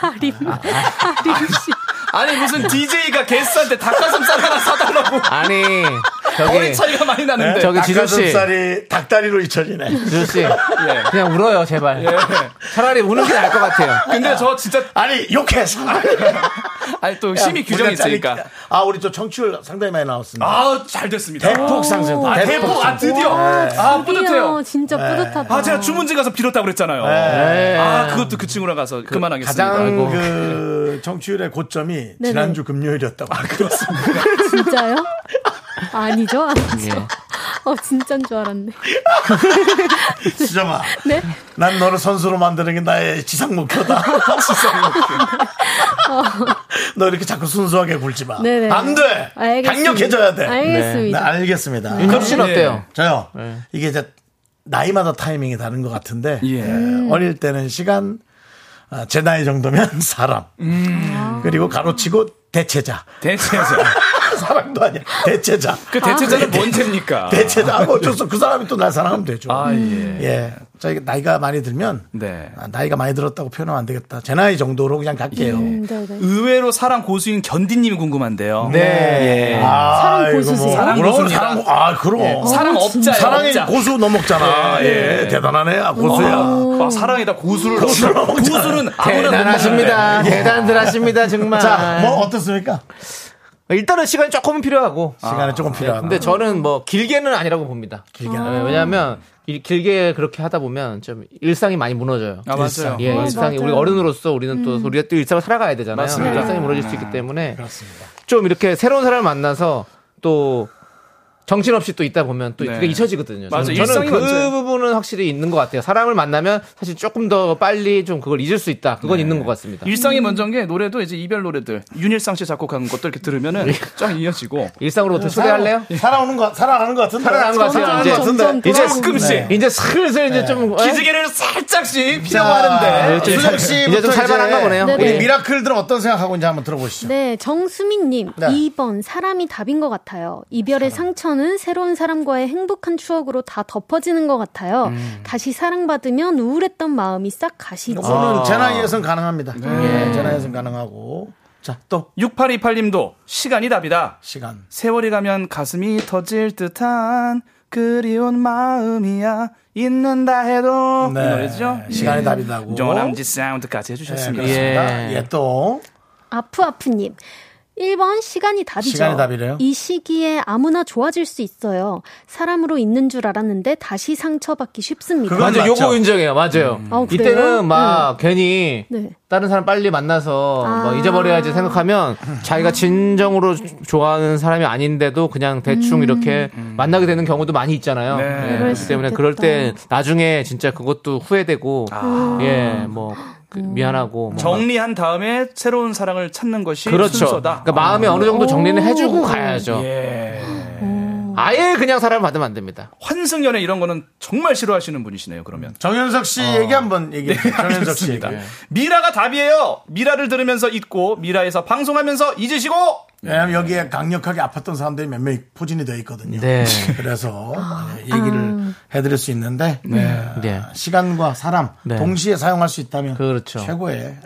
하림. 하림 씨. 아니 무슨 DJ가 게스트한테 닭가슴살 하나 사달라고 아니, 저기, 차이가 많이 나는데 저기 지조 씨. 닭가슴살이 닭다리로 잊혀지네. 지조 씨. 그냥 울어요, 제발. 예. 차라리 우는 게 나을 것 같아요. 근데 저 진짜 아니, 욕해, 사람. 아니 또 심의 규정이 있으니까 아, 우리 또 청취율 상당히 많이 나왔습니다. 아 잘 됐습니다 대폭 상승. 아, 대폭 아 드디어 아 뿌듯해요 진짜 뿌듯하다. 아 제가 주문지 가서 빌었다고 그랬잖아요 네. 아 그것도 그 친구랑 가서 그, 만하겠습니다 가장 그 청취율의 고점이 지난주 금요일이었다고. 아, 그렇습니다. 진짜요? 아니죠, 아니죠. 예. 어, 진짠 줄 알았네. 수정아. 네? 난 너를 선수로 만드는 게 나의 지상 목표다. 지상 목표. 너 이렇게 자꾸 순수하게 굴지 마. 네네. 안 돼. 알겠습니다. 강력해져야 돼. 알겠습니다. 네, 알겠습니다. 윤정수 씨는 네. 어때요? 저요. 이게 이제 나이마다 타이밍이 다른 것 같은데 예. 예, 어릴 때는 시간 아, 제 나이 정도면 사람 그리고 가로치고 대체자 대체자 사랑도 아니야. 대체자. 그 대체자는 뭔 죄입니까? 대체자. 아, 뭐 어쩔 수 없어. 그 사람이 또 날 사랑하면 되죠. 아, 예. 예. 저희가 나이가 많이 들면 네. 아, 나이가 많이 들었다고 표현하면 안 되겠다. 제 나이 정도로 그냥 갈게요. 네. 의외로 사랑 고수인 견디님이 궁금한데요. 네. 아, 사랑 고수세요? 사랑 뭐라고? 고수입니다. 사랑, 고- 아, 그럼. 사랑 업자예요. 사랑의 업자. 고수 넘먹잖아. 예, 대단하네. 아, 고수야. 아, 사랑이다 고수를 고수를. 고수는 아무나 못 대단하십니다. 대단들 하십니다, 정말. 자, 뭐 어떻습니까? 일단은 시간이 조금은 필요하고. 시간이 조금 필요하다. 근데 저는 뭐 길게는 아니라고 봅니다. 길게 네, 왜냐하면 길- 길게 그렇게 하다 보면 좀 일상이 많이 무너져요. 아, 맞아요. 예, 어, 일상이 맞아요. 우리 어른으로서 우리는 또 우리가 또 일상을 살아가야 되잖아요. 맞습니다. 일상이 무너질 수 있기 때문에 좀 이렇게 새로운 사람을 만나서 또 정신없이 또 있다 보면 또 네. 그게 잊혀지거든요. 맞아요. 저는 그 먼저예요. 부분은 확실히 있는 것 같아요. 사람을 만나면 사실 조금 더 빨리 좀 그걸 잊을 수 있다. 네. 그건 있는 것 같습니다. 일상이 먼저인 게 노래도 이제 이별 노래들 윤일상 씨 작곡한 것들 이렇게 들으면은 쫙 이어지고 일상으로 초대할래요? 살아오는 거, 살아가는 것 같은데. 살아가는 것 같아요, 이제. 것 같은데. 이제 네. 이제 슬슬 이제 좀 어? 기지개를 살짝씩 피려고 자, 하는데 좀 수정 살- 씨 이제 좀 살만한가 보네요. 네, 우리 네. 미라클들은 어떤 생각하고 있는지 한번 들어보시죠. 네, 정수민님, 네. 2번, 사람이 답인 것 같아요. 이별의 상처 는 새로운 사람과의 행복한 추억으로 다 덮어지는 것 같아요. 음. 다시 사랑받으면 우울했던 마음이 싹 가시죠. 이거는 제 나이에선 가능합니다. 예, 제 나이에선 가능하고. 자, 또 6828님도 시간이 답이다. 시간. 세월이 가면 가슴이 터질 듯한 그리운 마음이야 있는다 해도 네. 이 노래죠. 시간이 답이다고. 조남지 사운드까지 예, 해주셨습니다. 그렇습니다. 예. 예, 또. 아프아프님. 1번 시간이 답이죠. 시간이 답이래요? 이 시기에 아무나 좋아질 수 있어요. 사람으로 있는 줄 알았는데 다시 상처받기 쉽습니다. 그건 맞아. 요거 인정해요. 맞아요. 아, 그래요? 이때는 막 괜히 네. 다른 사람 빨리 만나서 아. 뭐 잊어버려야지 생각하면 자기가 진정으로 좋아하는 사람이 아닌데도 그냥 대충 이렇게 만나게 되는 경우도 많이 있잖아요. 네. 예, 그럴 그렇기 수 때문에 있겠다. 그럴 때 나중에 진짜 그것도 후회되고 예, 뭐 그 미안하고 뭐 정리한 다음에 새로운 사랑을 찾는 것이 그렇죠. 순서다. 그러니까 마음에 어느 정도 정리는 오. 해주고 가야죠. 예. 아예 그냥 사람을 받으면 안 됩니다. 환승연애 이런 거는 정말 싫어하시는 분이시네요. 그러면 정현석 씨 얘기 한번 얘기해 주세요. 정현석 씨. 미라가 답이에요. 미라를 들으면서 잊고 미라에서 방송하면서 잊으시고 왜냐면 여기에 강력하게 아팠던 사람들이 몇 명이 포진이 되어 있거든요. 네. 그래서 예, 얘기를 해드릴 수 있는데 네. 네. 시간과 사람 네. 동시에 사용할 수 있다면 그렇죠. 최고의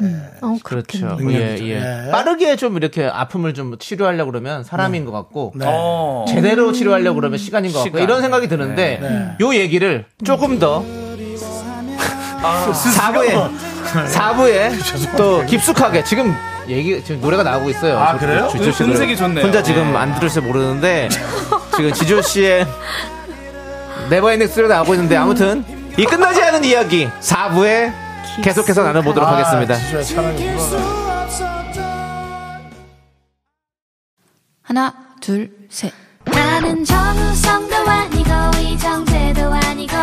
어, 그렇죠. 능력이죠. 예, 예. 예. 빠르게 좀 이렇게 아픔을 좀 치료하려고 그러면 사람인 것 같고 네. 어. 제대로 치료하려고 그러면 시간인 것 같고 시간. 이런 생각이 드는데 네. 요 얘기를 조금 더 아, 4부에 4부에 또 깊숙하게 지금 얘기 지금 노래가 나오고 있어요. 아, 저- 그래요? 지조 씨 음-. 음색이 좋네요. 혼자 지금 안 들을지 모르는데 지금 지조 씨의 Never Ending Story가 나오고 있는데 아무튼 이 끝나지 않은 이야기 4부에 계속해서 나눠보도록 아, 하겠습니다. 하나, 둘, 셋. 나는 정우성도 아니고, 이정재도 아니고,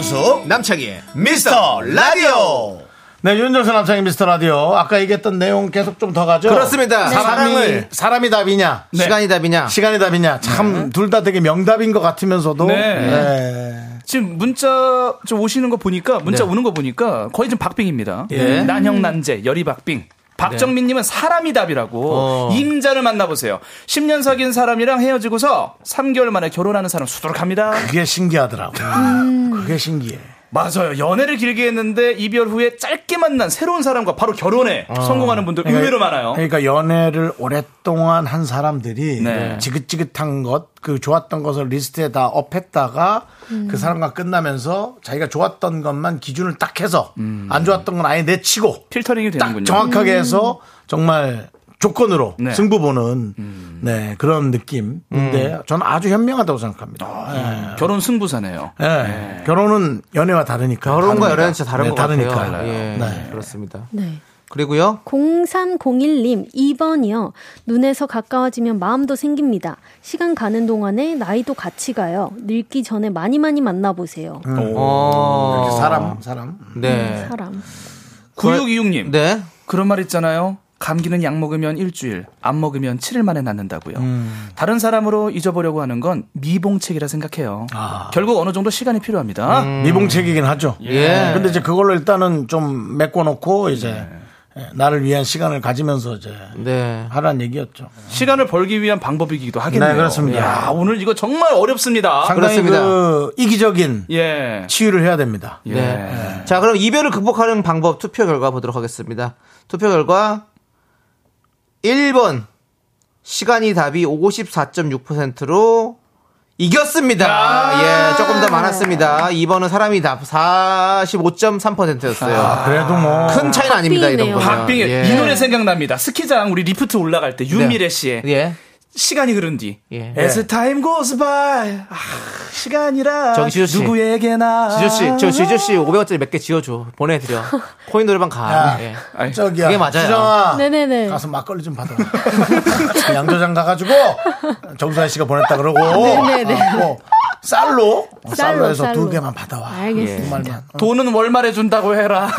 윤정수 남창희의 미스터 라디오. 네, 윤정수 남창희 미스터 라디오. 아까 얘기했던 내용 계속 좀 더 가죠. 그렇습니다. 사람이 사랑을- 사람이 답이냐, 시간이 답이냐? 시간이 답이냐. 참 둘 다 되게 명답인 것 같으면서도. 네. 네. 지금 문자 좀 오시는 거 보니까 문자 네. 오는 거 보니까 거의 좀 박빙입니다. 예. 난형 난제 열이 박빙. 박정민님은 사람이 답이라고 어. 임자를 만나보세요. 10년 사귄 사람이랑 헤어지고서 3개월 만에 결혼하는 사람 수두룩합니다. 그게 신기하더라고. 그게 신기해. 맞아요. 연애를 길게 했는데 이별 후에 짧게 만난 새로운 사람과 바로 결혼에 성공하는 분들 의외로 많아요. 그러니까 연애를 오랫동안 한 사람들이 네. 지긋지긋한 것, 그 좋았던 것을 리스트에 다 up했다가 그 사람과 끝나면서 자기가 좋았던 것만 기준을 딱 해서 안 좋았던 건 아예 내치고 필터링이 딱 되는군요. 정확하게 해서 정말 조건으로 네. 승부 보는 네, 그런 느낌인데 저는 아주 현명하다고 생각합니다. 결혼 승부사네요. 예. 예. 결혼은 연애와 다르니까. 결혼과. 연애는 진짜 다른 네, 것 다르니까. 같아요. 예, 네. 그렇습니다. 네. 그리고요. 0301님, 2번이요. 눈에서 가까워지면 마음도 생깁니다. 시간 가는 동안에 나이도 같이 가요. 늙기 전에 많이 많이 만나보세요. 어. 이렇게 사람, 사람. 네. 사람. 9626님. 네. 그런 말 있잖아요. 감기는 약 먹으면 일주일, 안 먹으면 7일 만에 낫는다고요. 음. 다른 사람으로 잊어보려고 하는 건 미봉책이라 생각해요. 아. 결국 어느 정도 시간이 필요합니다. 미봉책이긴 하죠. 예. 근데 이제 그걸로 일단은 좀 메꿔놓고 이제 예, 나를 위한 시간을 가지면서 이제 네. 하라는 얘기였죠. 시간을 벌기 위한 방법이기도 하겠네요. 네, 그렇습니다. 야, 오늘 이거 정말 어렵습니다. 상당히 그렇습니다. 그 이기적인 예. 치유를 해야 됩니다. 예. 네. 자, 그럼 이별을 극복하는 방법 투표 결과 보도록 하겠습니다. 투표 결과 1번 시간이 답이 54.6%로 이겼습니다. 예, 조금 더 많았습니다. 2번은 사람이 답 45.3%였어요. 그래도 뭐 큰 차이는 아닙니다, 이 박빙이네요. 정도면. 박빙 예. 이 노래 생각납니다. 스키장 우리 리프트 올라갈 때 윤미래 씨의 예. 시간이 흐른 뒤 예. As time goes by 아, 시간이라 저기 지조 씨. 누구에게나 지조 씨, 저 지조 씨 500원짜리 몇 개 지어줘. 보내드려. 코인 노래방 가. 야. 예. 저기야. 그게 맞아요. 수정아. 네네네. 가서 막걸리 좀 받아. 양조장 가가지고 정수아 씨가 보냈다 그러고 네네네. 어, 쌀로 어, 쌀로 쌀로, 해서 두 쌀로. 개만 받아와. 알겠습니다. 두. 어. 돈은 월말에 준다고 해라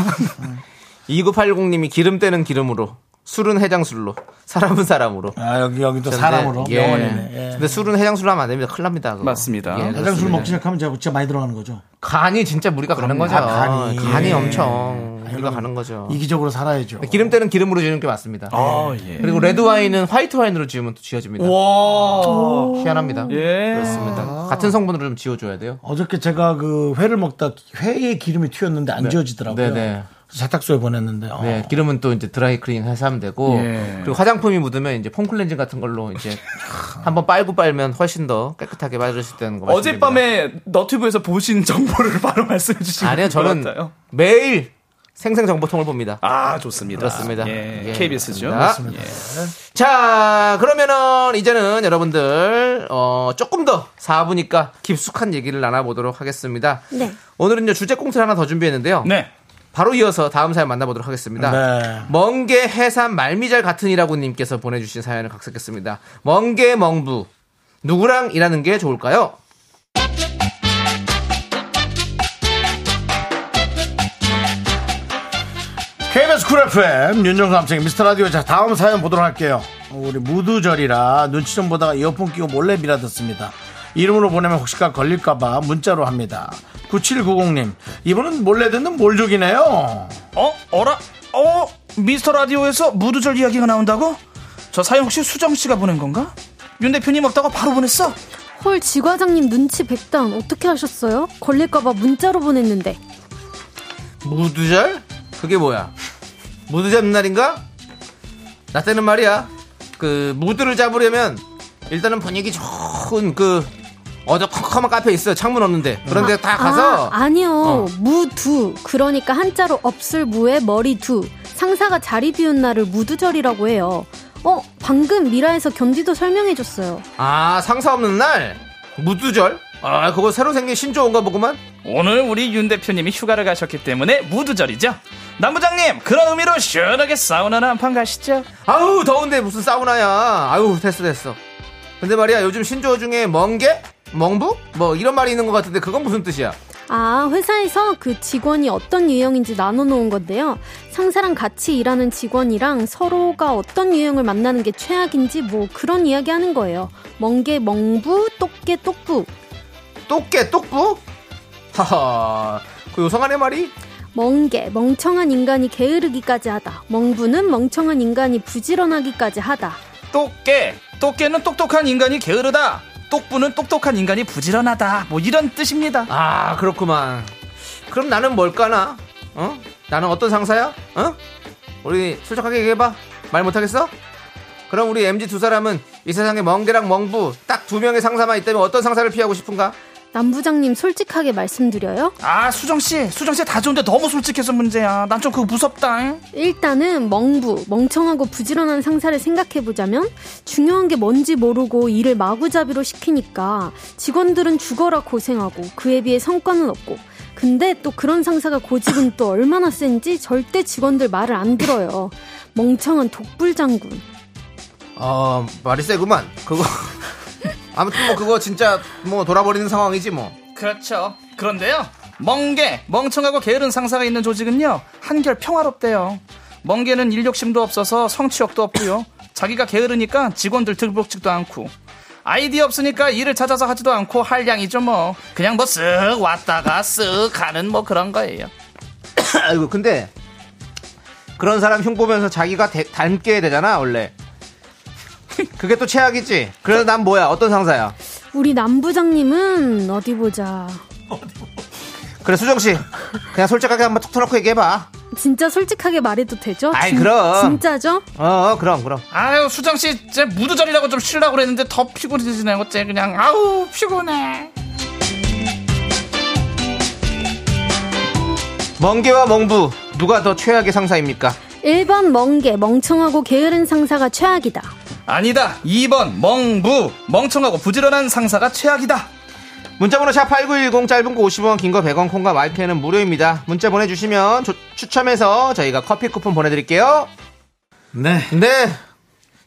2980님이 기름 떼는 기름으로, 술은 해장술로, 사람은 사람으로. 아 여기 여기도 근데, 사람으로 예. 영원이네. 예. 근데 술은 해장술로 하면 안 됩니다. 큰일 납니다. 그거. 맞습니다. 예, 해장술 그렇습니다. 먹기 시작하면 진짜 진짜 많이 들어가는 거죠. 간이 진짜 무리가 가는 거죠. 아, 간이. 예. 엄청 무리가 가는 거죠. 이기적으로 살아야죠. 기름 때는 기름으로 지는 게 맞습니다. 아, 예. 그리고 레드 와인은 화이트 와인으로 지으면 또 지어집니다. 와 희한합니다. 예. 그렇습니다. 같은 성분으로 좀 지어줘야 돼요. 어저께 제가 그 회를 먹다 회에 기름이 튀었는데 안 지워지더라고요. 네네. 세탁소에 보냈는데. 어. 네, 기름은 또 이제 드라이 클린 해서 하면 되고 예. 그리고 화장품이 묻으면 이제 폼 클렌징 같은 걸로 이제 한번 빨고 빨면 훨씬 더 깨끗하게 빠질 수 있다는 거. 어젯밤에 너튜브에서 보신 정보를 바로 말씀해 주시면 아니요, 저는 것 같아요. 매일 생생 정보통을 봅니다. 아 좋습니다 그렇습니다. 예, 예, KBS죠 그렇습니다. 자, 그러면은 이제는 여러분들 어 조금 더 4부니까 깊숙한 얘기를 나눠보도록 하겠습니다. 네. 오늘은요 주제 꽁트를 하나 더 준비했는데요. 네 바로 이어서 다음 사연 만나보도록 하겠습니다. 네. 멍게 해삼 말미잘 같은이라고 님께서 보내주신 사연을 각색했습니다. 멍게 멍부 누구랑 일하는 게 좋을까요? KBS 쿨 FM 윤정수 남창희 미스터 라디오 자 다음 사연 보도록 할게요 우리 무두절이라 눈치 좀 보다가 이어폰 끼고 몰래 미라 듣습니다 이름으로 보내면 혹시가 걸릴까봐 문자로 합니다 9790님 이번은 몰래 듣는 몰족이네요 어? 어라? 어? 미스터 라디오에서 무두절 이야기가 나온다고? 저 사연 혹시 수정 씨가 보낸 건가? 윤 대표님 없다고 바로 보냈어? 헐, 지과장님 눈치 백단 어떻게 하셨어요? 걸릴까봐 문자로 보냈는데. 무두절? 그게 뭐야? 무드 잡는 날인가? 나 때는 말이야. 그 무드를 잡으려면 일단은 분위기 좋은 그 어두컴컴한 카페 있어 창문 없는데 그런데 다 가서 아, 아니요. 어. 무두. 그러니까 한자로 없을 무에 머리 두. 상사가 자리 비운 날을 무두절이라고 해요. 어, 방금 미라에서 견디도 설명해 줬어요. 아 상사 없는 날 무두절? 아 그거 새로 생긴 신조 어인가 보구만. 오늘 우리 윤 대표님이 휴가를 가셨기 때문에 무두절이죠 남부장님 그런 의미로 시원하게 사우나나 한 판 가시죠 아우 더운데 무슨 사우나야. 아유 됐어 됐어. 근데 말이야 요즘 신조어 중에 멍게, 멍부 뭐 이런 말이 있는 것 같은데 그건 무슨 뜻이야? 아, 회사에서 그 직원이 어떤 유형인지 나눠 놓은 건데요. 상사랑 같이 일하는 직원이랑 서로가 어떤 유형을 만나는 게 최악인지 뭐 그런 이야기 하는 거예요. 멍게, 멍부, 똑게, 똑부. 똑개 똑부? 하하 그 요상하네 말이. 멍게, 멍청한 인간이 게으르기까지 하다. 멍부는 멍청한 인간이 부지런하기까지 하다. 똑깨 똑깨는 똑똑한 인간이 게으르다 똑부는 똑똑한 인간이 부지런하다 뭐 이런 뜻입니다 아 그렇구만. 그럼 나는 뭘까나? 어? 나는 어떤 상사야? 어? 우리 솔직하게 얘기해봐. 말 못하겠어? 그럼 우리 MG 두 사람은 이 세상에 멍게랑 멍부 딱 두 명의 상사만 있다면 어떤 상사를 피하고 싶은가? 남부장님 솔직하게 말씀드려요. 아 수정씨 수정씨 다 좋은데 너무 솔직해서 문제야 난 좀 그거 무섭다 일단은 멍부, 멍청하고 부지런한 상사를 생각해보자면 중요한 게 뭔지 모르고 일을 마구잡이로 시키니까 직원들은 죽어라 고생하고 그에 비해 성과는 없고 근데 또 그런 상사가 고집은 또 얼마나 센지 절대 직원들 말을 안 들어요. 멍청한 독불장군. 어 말이 세구만. 그거 아무튼 뭐 그거 진짜 뭐 돌아버리는 상황이지 뭐. 그렇죠 그런데요 멍게 멍청하고 게으른 상사가 있는 조직은요 한결 평화롭대요 멍게는 일 욕심도 없어서 성취욕도 없고요. 자기가 게으르니까 직원들 들복지도 않고 아이디어 없으니까 일을 찾아서 하지도 않고 한량이죠 뭐. 그냥 뭐 쓱 왔다가 쓱 가는 뭐 그런 거예요. 아이고 근데 그런 사람 흉 보면서 자기가 대- 닮게 되잖아 원래. 그게 또 최악이지. 그래서 난 뭐야? 어떤 상사야? 우리 남부장님은 어디 보자. 그래 수정 씨, 그냥 솔직하게 한번 톡 터놓고 얘기해봐. 진짜 솔직하게 말해도 되죠? 아이, 진- 그럼. 진짜죠? 어, 어, 그럼 그럼. 아유 수정 씨, 제 무두절이라고 좀 쉬려고 그랬는데 더 피곤해지네요. 어째 그냥 아우 피곤해. 멍게와 멍부 누가 더 최악의 상사입니까? 1번 멍게, 멍청하고 게으른 상사가 최악이다. 아니다. 2번 멍부 멍청하고 부지런한 상사가 최악이다. 문자번호 샵8910 짧은 거 50원 긴 거 100원 콩과 마이크는 무료입니다. 문자 보내주시면 조- 추첨해서 저희가 커피 쿠폰 보내드릴게요. 네. 네.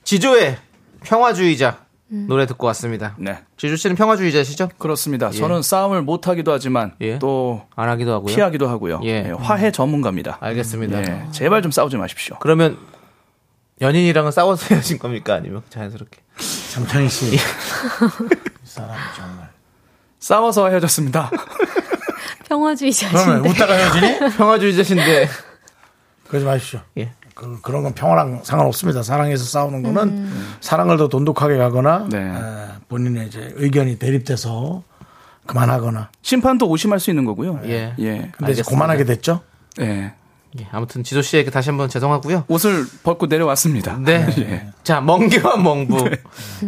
지조의 평화주의자 노래 듣고 왔습니다. 네. 지조 씨는 평화주의자시죠? 그렇습니다. 저는 싸움을 못 하기도 하지만 예. 또안 하기도 하고요. 피하기도 하고요. 예. 예, 화해 전문가입니다. 알겠습니다. 예, 제발 좀 싸우지 마십시오. 그러면 연인이랑은 싸워서 헤어진 겁니까? 아니면 자연스럽게? 장창희 씨. 이 사람 정말. 싸워서 헤어졌습니다. 평화주의자신데. 그러면 웃다가 헤어지니? 평화주의자신데. 그러지 마십시오. 예. 그, 그런 건 평화랑 상관없습니다. 사랑해서 싸우는 거는 사랑을 더 돈독하게 가거나 네. 에, 본인의 이제 의견이 대립돼서 그만하거나. 심판도 오심할 수 있는 거고요. 예. 예. 근데 이제 알겠습니다. 그만하게 됐죠. 예. 예, 아무튼 지조 씨에게 다시 한번 죄송하고요. 옷을 벗고 내려왔습니다. 네. 예. 자, 멍게와 멍부.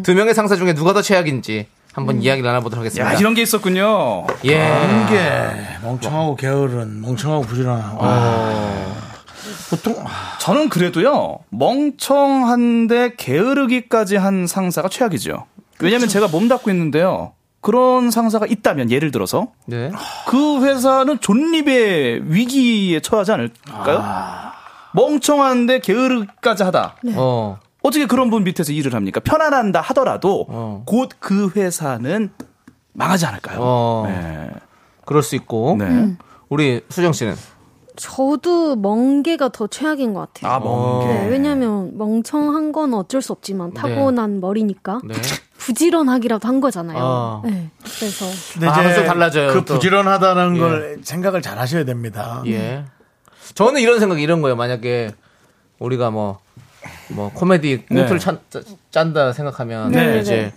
두 명의 상사 중에 누가 더 최악인지 한번 이야기를 나눠보도록 하겠습니다. 야, 이런 게 있었군요. 예. 이게 멍청하고 게으른, 멍청하고. 와. 보통 아, 저는 그래도요, 멍청한데 게으르기까지 한 상사가 최악이죠. 왜냐면 제가 몸담고 있는데요. 그런 상사가 있다면, 예를 들어서, 네. 그 회사는 존립의 위기에 처하지 않을까요? 멍청한데 게으르기까지 하다. 어. 어떻게 그런 분 밑에서 일을 합니까? 편안한다 하더라도, 어. 곧그 회사는 망하지 않을까요? 어. 네. 그럴 수 있고. 네. 우리 수정 씨는 저도 멍게가 더 최악인 것 같아요. 아, 멍게. 네, 왜냐면 멍청한 건 어쩔 수 없지만 타고난 머리니까 네. 부지런하기라도 한 거잖아요. 어. 네, 그래서 근데 아, 이제 좀 달라져요, 그 또. 부지런하다는 예. 걸 생각을 잘 하셔야 됩니다. 예. 저는 이런 생각 이런 거예요. 만약에 우리가 뭐, 뭐 코미디 꽁트를 네. 찬, 짠다 생각하면 네, 이제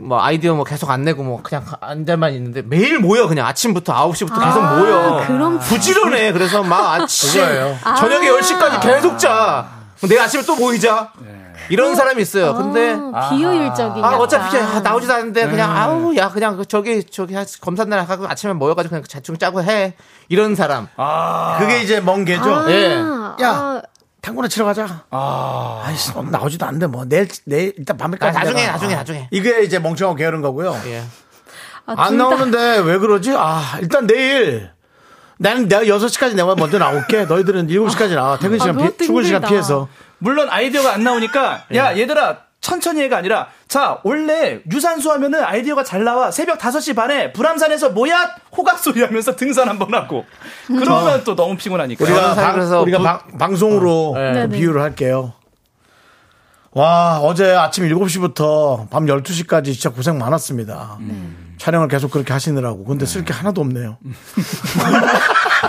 뭐 아이디어 뭐 계속 안 내고 뭐 그냥 앉아만 있는데 매일 모여 그냥 아침부터 9시부터 계속 아, 모여. 그런 부지런해. 그래서 막 아침 그거예요. 저녁에 10시까지 계속 자. 그럼 내일 아침에 또 모이자. 이런 사람이 있어요. 근데 아, 비효율적인. 아. 어차피 아, 나오지도 않는데 그냥 아우 야 그냥 그 저기 저기 한 검사 날 하고 아침에 모여가지고 그냥 대충 짜고 해 이런 사람. 그게 이제 멍 개죠. 아, 예. 야. 아, 탕구나 치러 가자. 아. 아이씨, 나오지도 않는데 뭐 내일 내일 일단 밤에까지 아, 나중에, 내가. 나중에, 아, 나중에. 이게 이제 멍청하고 게으른 거고요. 예. 아, 안 나오는데 왜 그러지? 아, 일단 내일 나는 내가 6시까지 내가 먼저 나올게. 너희들은 7시까지 나와. 퇴근 시간, 피, 출근 시간. 피해서. 물론 아이디어가 안 나오니까 야 얘들아 천천히 해가 아니라 자 원래 유산소 하면은 아이디어가 잘 나와 새벽 5시 반에 불암산에서 뭐야 호각 소리 하면서 등산 한번 하고 그러면 또 너무 피곤하니까 우리가, 방, 그래서 우리가 부- 방, 방송으로 네. 그 네네. 비유를 할게요. 와, 어제 아침 7시부터 밤 12시까지 진짜 고생 많았습니다. 촬영을 계속 그렇게 하시느라고. 근데 쓸 게 하나도 없네요.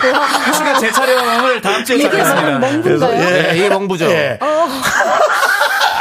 제가 제 촬영을 다음 주에 하겠습니다. 멍군가요? 예, 이게 멍부죠. 예.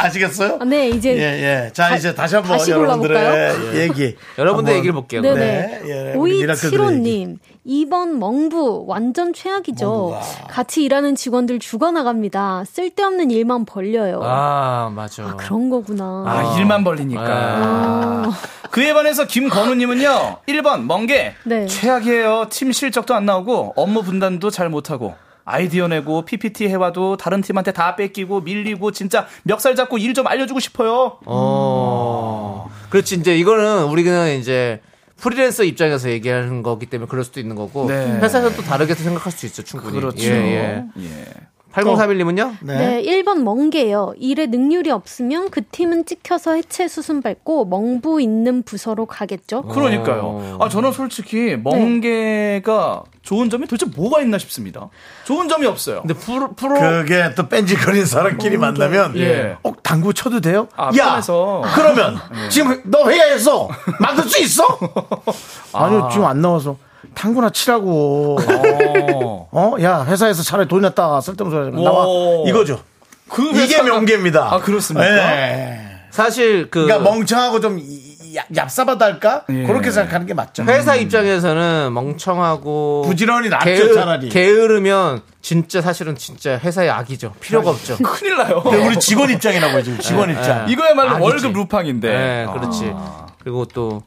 아시겠어요? 아, 네, 이제 예, 예. 자, 이제 다시 한번 다시 여러분들의 골라볼까요? 얘기. 여러분들 얘기를 볼게요. 네네. 네, 예. 5275님, 2번 멍부, 완전 최악이죠. 멍부가. 같이 일하는 직원들 죽어나갑니다. 쓸데없는 일만 벌려요. 아, 맞아. 그런 거구나. 아 일만 벌리니까 아, 그에 반해서 김건우님은요 1번 멍게 네. 최악이에요 팀 실적도 안 나오고 업무 분담도 잘 못하고 아이디어 내고 PPT 해와도 다른 팀한테 다 뺏기고 밀리고 진짜 멱살 잡고 일 좀 알려주고 싶어요 어. 그렇지, 이제 이거는 우리는 이제 프리랜서 입장에서 얘기하는 거기 때문에 그럴 수도 있는 거고 네. 회사에서 또 다르게 생각할 수 있죠, 충분히. 그렇죠 예, 예. 예. 8031님은요? 네. 1번 멍게요. 일에 능률이 없으면 그 팀은 찍혀서 해체 수순 밟고 멍부 있는 부서로 가겠죠. 그러니까요. 아 저는 솔직히 멍게가 좋은 점이 도대체 뭐가 있나 싶습니다. 좋은 점이 없어요. 근데 프로, 프로 그게 또 뺀질거리는 사람끼리 만나면 예. 어 당구 쳐도 돼요? 아, 야 편해서. 그러면 지금 너 회의했어 만들 수 있어? 아니요 지금 안 나와서 당구나 치라고 어. 어야 회사에서 차라리 돈 냈다 쓸데없는 소리 하지 마. 나와 오. 이거죠 그 이게 회사가- 명계입니다 아, 그렇습니까? 예. 사실 그 그러니까 멍청하고 좀 이- 얍- 얍삽하다 할까 예. 그렇게 생각하는 게 맞죠 회사 입장에서는 멍청하고 부지런히 낫죠, 게으- 차라리. 게으르면 진짜 사실은 진짜 회사의 악이죠. 필요가 없죠. 큰일 나요. 근데 우리 직원 입장이라고 해요 지금 직원 네, 입장 이거야말로 아니지. 월급 루팡인데. 네, 그렇지. 그리고 또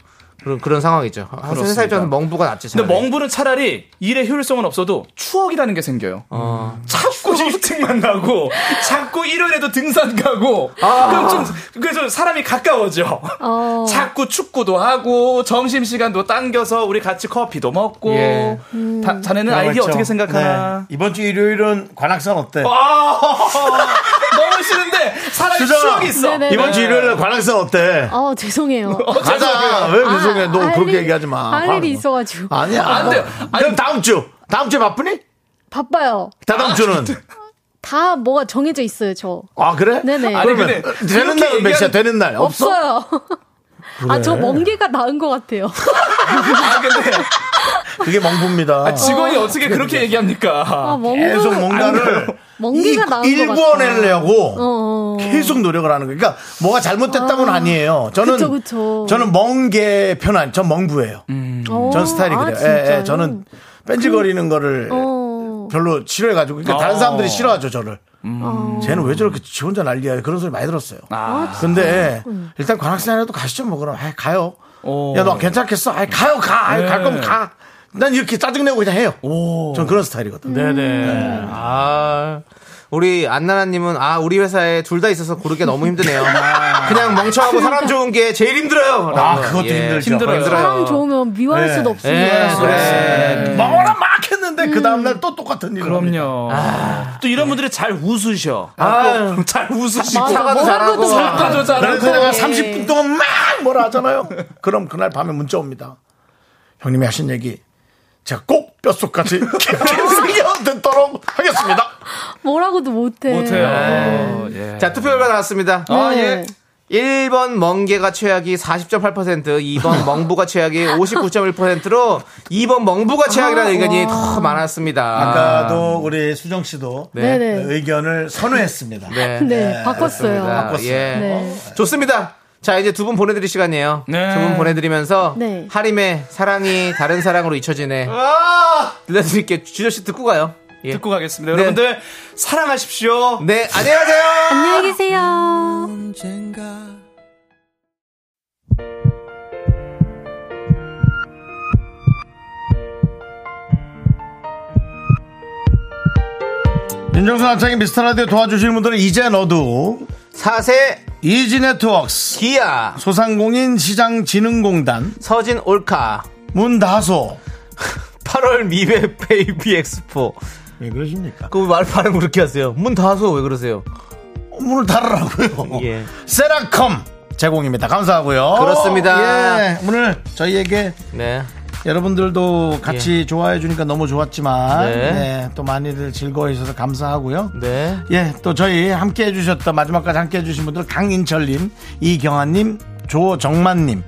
그런 그런 상황이죠. 아, 회사. 입장에서 멍부가 낫지. 근데 차라리. 멍부는 차라리 일의 효율성은 없어도 추억이라는 게 생겨요. 어. 자꾸 일찍만 가고, 자꾸 일요일에도 등산 가고, 아. 그럼 좀, 그래서 사람이 가까워져. 어. 자꾸 축구도 하고, 점심 시간도 당겨서 우리 같이 커피도 먹고. 예. 다- 자네는 아이디어 그렇죠. 어떻게 생각하나? 네. 이번 주 일요일은 관악산 어때? 아, 너무 싫은데, 사람이. 추억이 있어. 네네. 이번 주 일요일에 관악산 어때? 아 죄송해요. 가자. 왜 죄송해? 너할 그렇게 일- 얘기하지 마. 할 일이 있어가지고 아니야. 안 돼요. 그럼 다음 주. 다음 주에 바쁘니? 바빠요. 다다음 주는. 다 뭐가 정해져 있어요 저. 아 그래? 네네. 아니, 그러면 근데 되는 날은 몇 시야? 얘기하는- 되는 날 없어? 없어요. 아 저 멍게가 나은 것 같아요. 아, 근데 그게 멍부입니다. 직원이 어 떻게 그렇게 얘기합니까? 아 계속 뭔가를 멍게가 나은 것 일구어내려고 어. 계속 노력을 하는 거예요. 그러니까 뭐가 잘못됐다고는 아. 아니에요. 저는 그쵸, 그쵸. 저는 멍게 편한 전 멍부예요. 어. 전 스타일이 아, 그래요. 예, 예, 저는 뺀질거리는 거를 어. 별로 싫어해가지고 그러니까 다른 어. 사람들이 싫어하죠 저를. 어. 쟤는 왜 저렇게 지 혼자 난리야 그런 소리 많이 들었어요. 아, 근데 일단 관악산이라도 가시죠 뭐 그럼 아이, 가요. 오. 야너 괜찮겠어? 아이, 가요 가. 아이, 네. 갈 거면 가. 난 이렇게 짜증내고 그냥 해요. 오. 전 그런 스타일이거든. 네네. 아. 우리 안나나님은 아 우리 회사에 둘 다 있어서 고르기 너무 힘드네요. 그냥 멍청하고 사람 좋은 게 제일 힘들어요. 아. 그것도 예. 힘들죠. 힘들어요. 힘들어요. 사람 좋으면 미워할 네. 수도 예, 없습니다. 그래. 먹어라 막 했는데 그 다음날 또 똑같은 일을. 그럼요. 또 이런 분들이 잘 웃으셔. 아유. 잘 웃으시고. 사과도 뭐라고도 잘하고. 사과도 잘하고. 그래서 내가 네. 30분 동안 막 뭐라 하잖아요. 그럼 그날 밤에 문자 옵니다. 형님이 하신 얘기 제가 꼭 뼛속까지 새겨 듣도록 하겠습니다. 뭐라고도 못해. 못해요. 예. 자 투표 결과 나왔습니다. 아, 네. 예. 1번 멍게가 최악이 40.8%, 2번 멍부가 최악이 59.1%로 2번 멍부가 최악이라는 아, 의견이 와. 더 많았습니다. 아까도 우리 수정 씨도 네. 의견을 선회했습니다. 네. 네, 바꿨어요. 그렇습니다. 바꿨어요. 예. 네. 좋습니다. 자, 이제 두 분 보내드릴 시간이에요. 네. 두분 보내드리면서 네. 하림의 사랑이 다른 사랑으로 잊혀지네. 들려드릴게요. 주저 씨 듣고 가요. 예. 듣고 가겠습니다. 네. 여러분들 사랑하십시오. 네, 안녕하세요. 안녕히 계세요. 윤정수 남창의 미스터 라디오 도와주시는 분들은 이제 너도 사세 이지 네트웍스 기아 소상공인 시장진흥공단 서진 올카 문다소 8월 미베 베이비 엑스포. 왜 그러십니까? 그 말 발음 그렇게 하세요. 문 닫아서 왜 그러세요? 문을 닫으라고요. 예. 세라컴 제공입니다. 감사하고요. 그렇습니다. 예, 오늘 저희에게 네. 여러분들도 같이 좋아해 주니까 너무 좋았지만 네. 네, 또 많이들 즐거워해 주셔서 감사하고요. 네. 예, 또 저희 함께 해주셨던 마지막까지 함께 해주신 분들 강인철님, 이경아님, 조정만님,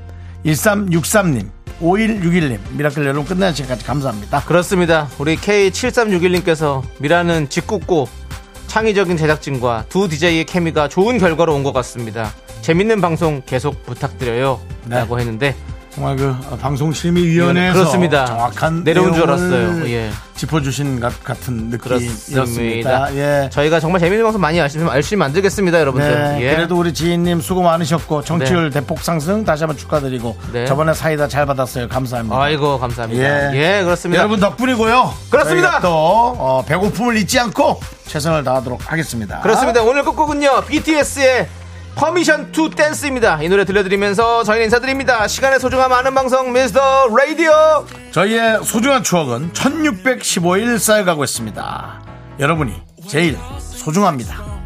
1363님, 5161님, 미라클 여러분 끝나는 시간까지 감사합니다. 그렇습니다. 우리 K7361님께서 미라는 짓궂고 창의적인 제작진과 두 DJ의 케미가 좋은 결과로 온 것 같습니다. 재밌는 방송 계속 부탁드려요. 네. 라고 했는데 정말 그 방송심의위원회에서 그렇습니다. 정확한 내려온 줄 알았어요. 예. 짚어주신 것 같은 느낌이었습니다. 예. 저희가 정말 재밌는 방송 많이 열심히, 열심히 만들겠습니다, 여러분들. 네, 예. 그래도 우리 지인님 수고 많으셨고 청취율 대폭 상승 다시 한번 축하드리고 네. 저번에 사이다 잘 받았어요. 감사합니다. 아이고, 감사합니다. 예, 그렇습니다. 여러분 덕분이고요. 그렇습니다. 또 어, 배고픔을 잊지 않고 최선을 다하도록 하겠습니다. 그렇습니다. 오늘 끝곡은요, BTS의 Permission to Dance입니다. 이 노래 들려드리면서 저희는 인사드립니다. 시간의 소중함 아는 방송 미스터 라디오. 저희의 소중한 추억은 1615일 쌓여가고 있습니다. 여러분이 제일 소중합니다.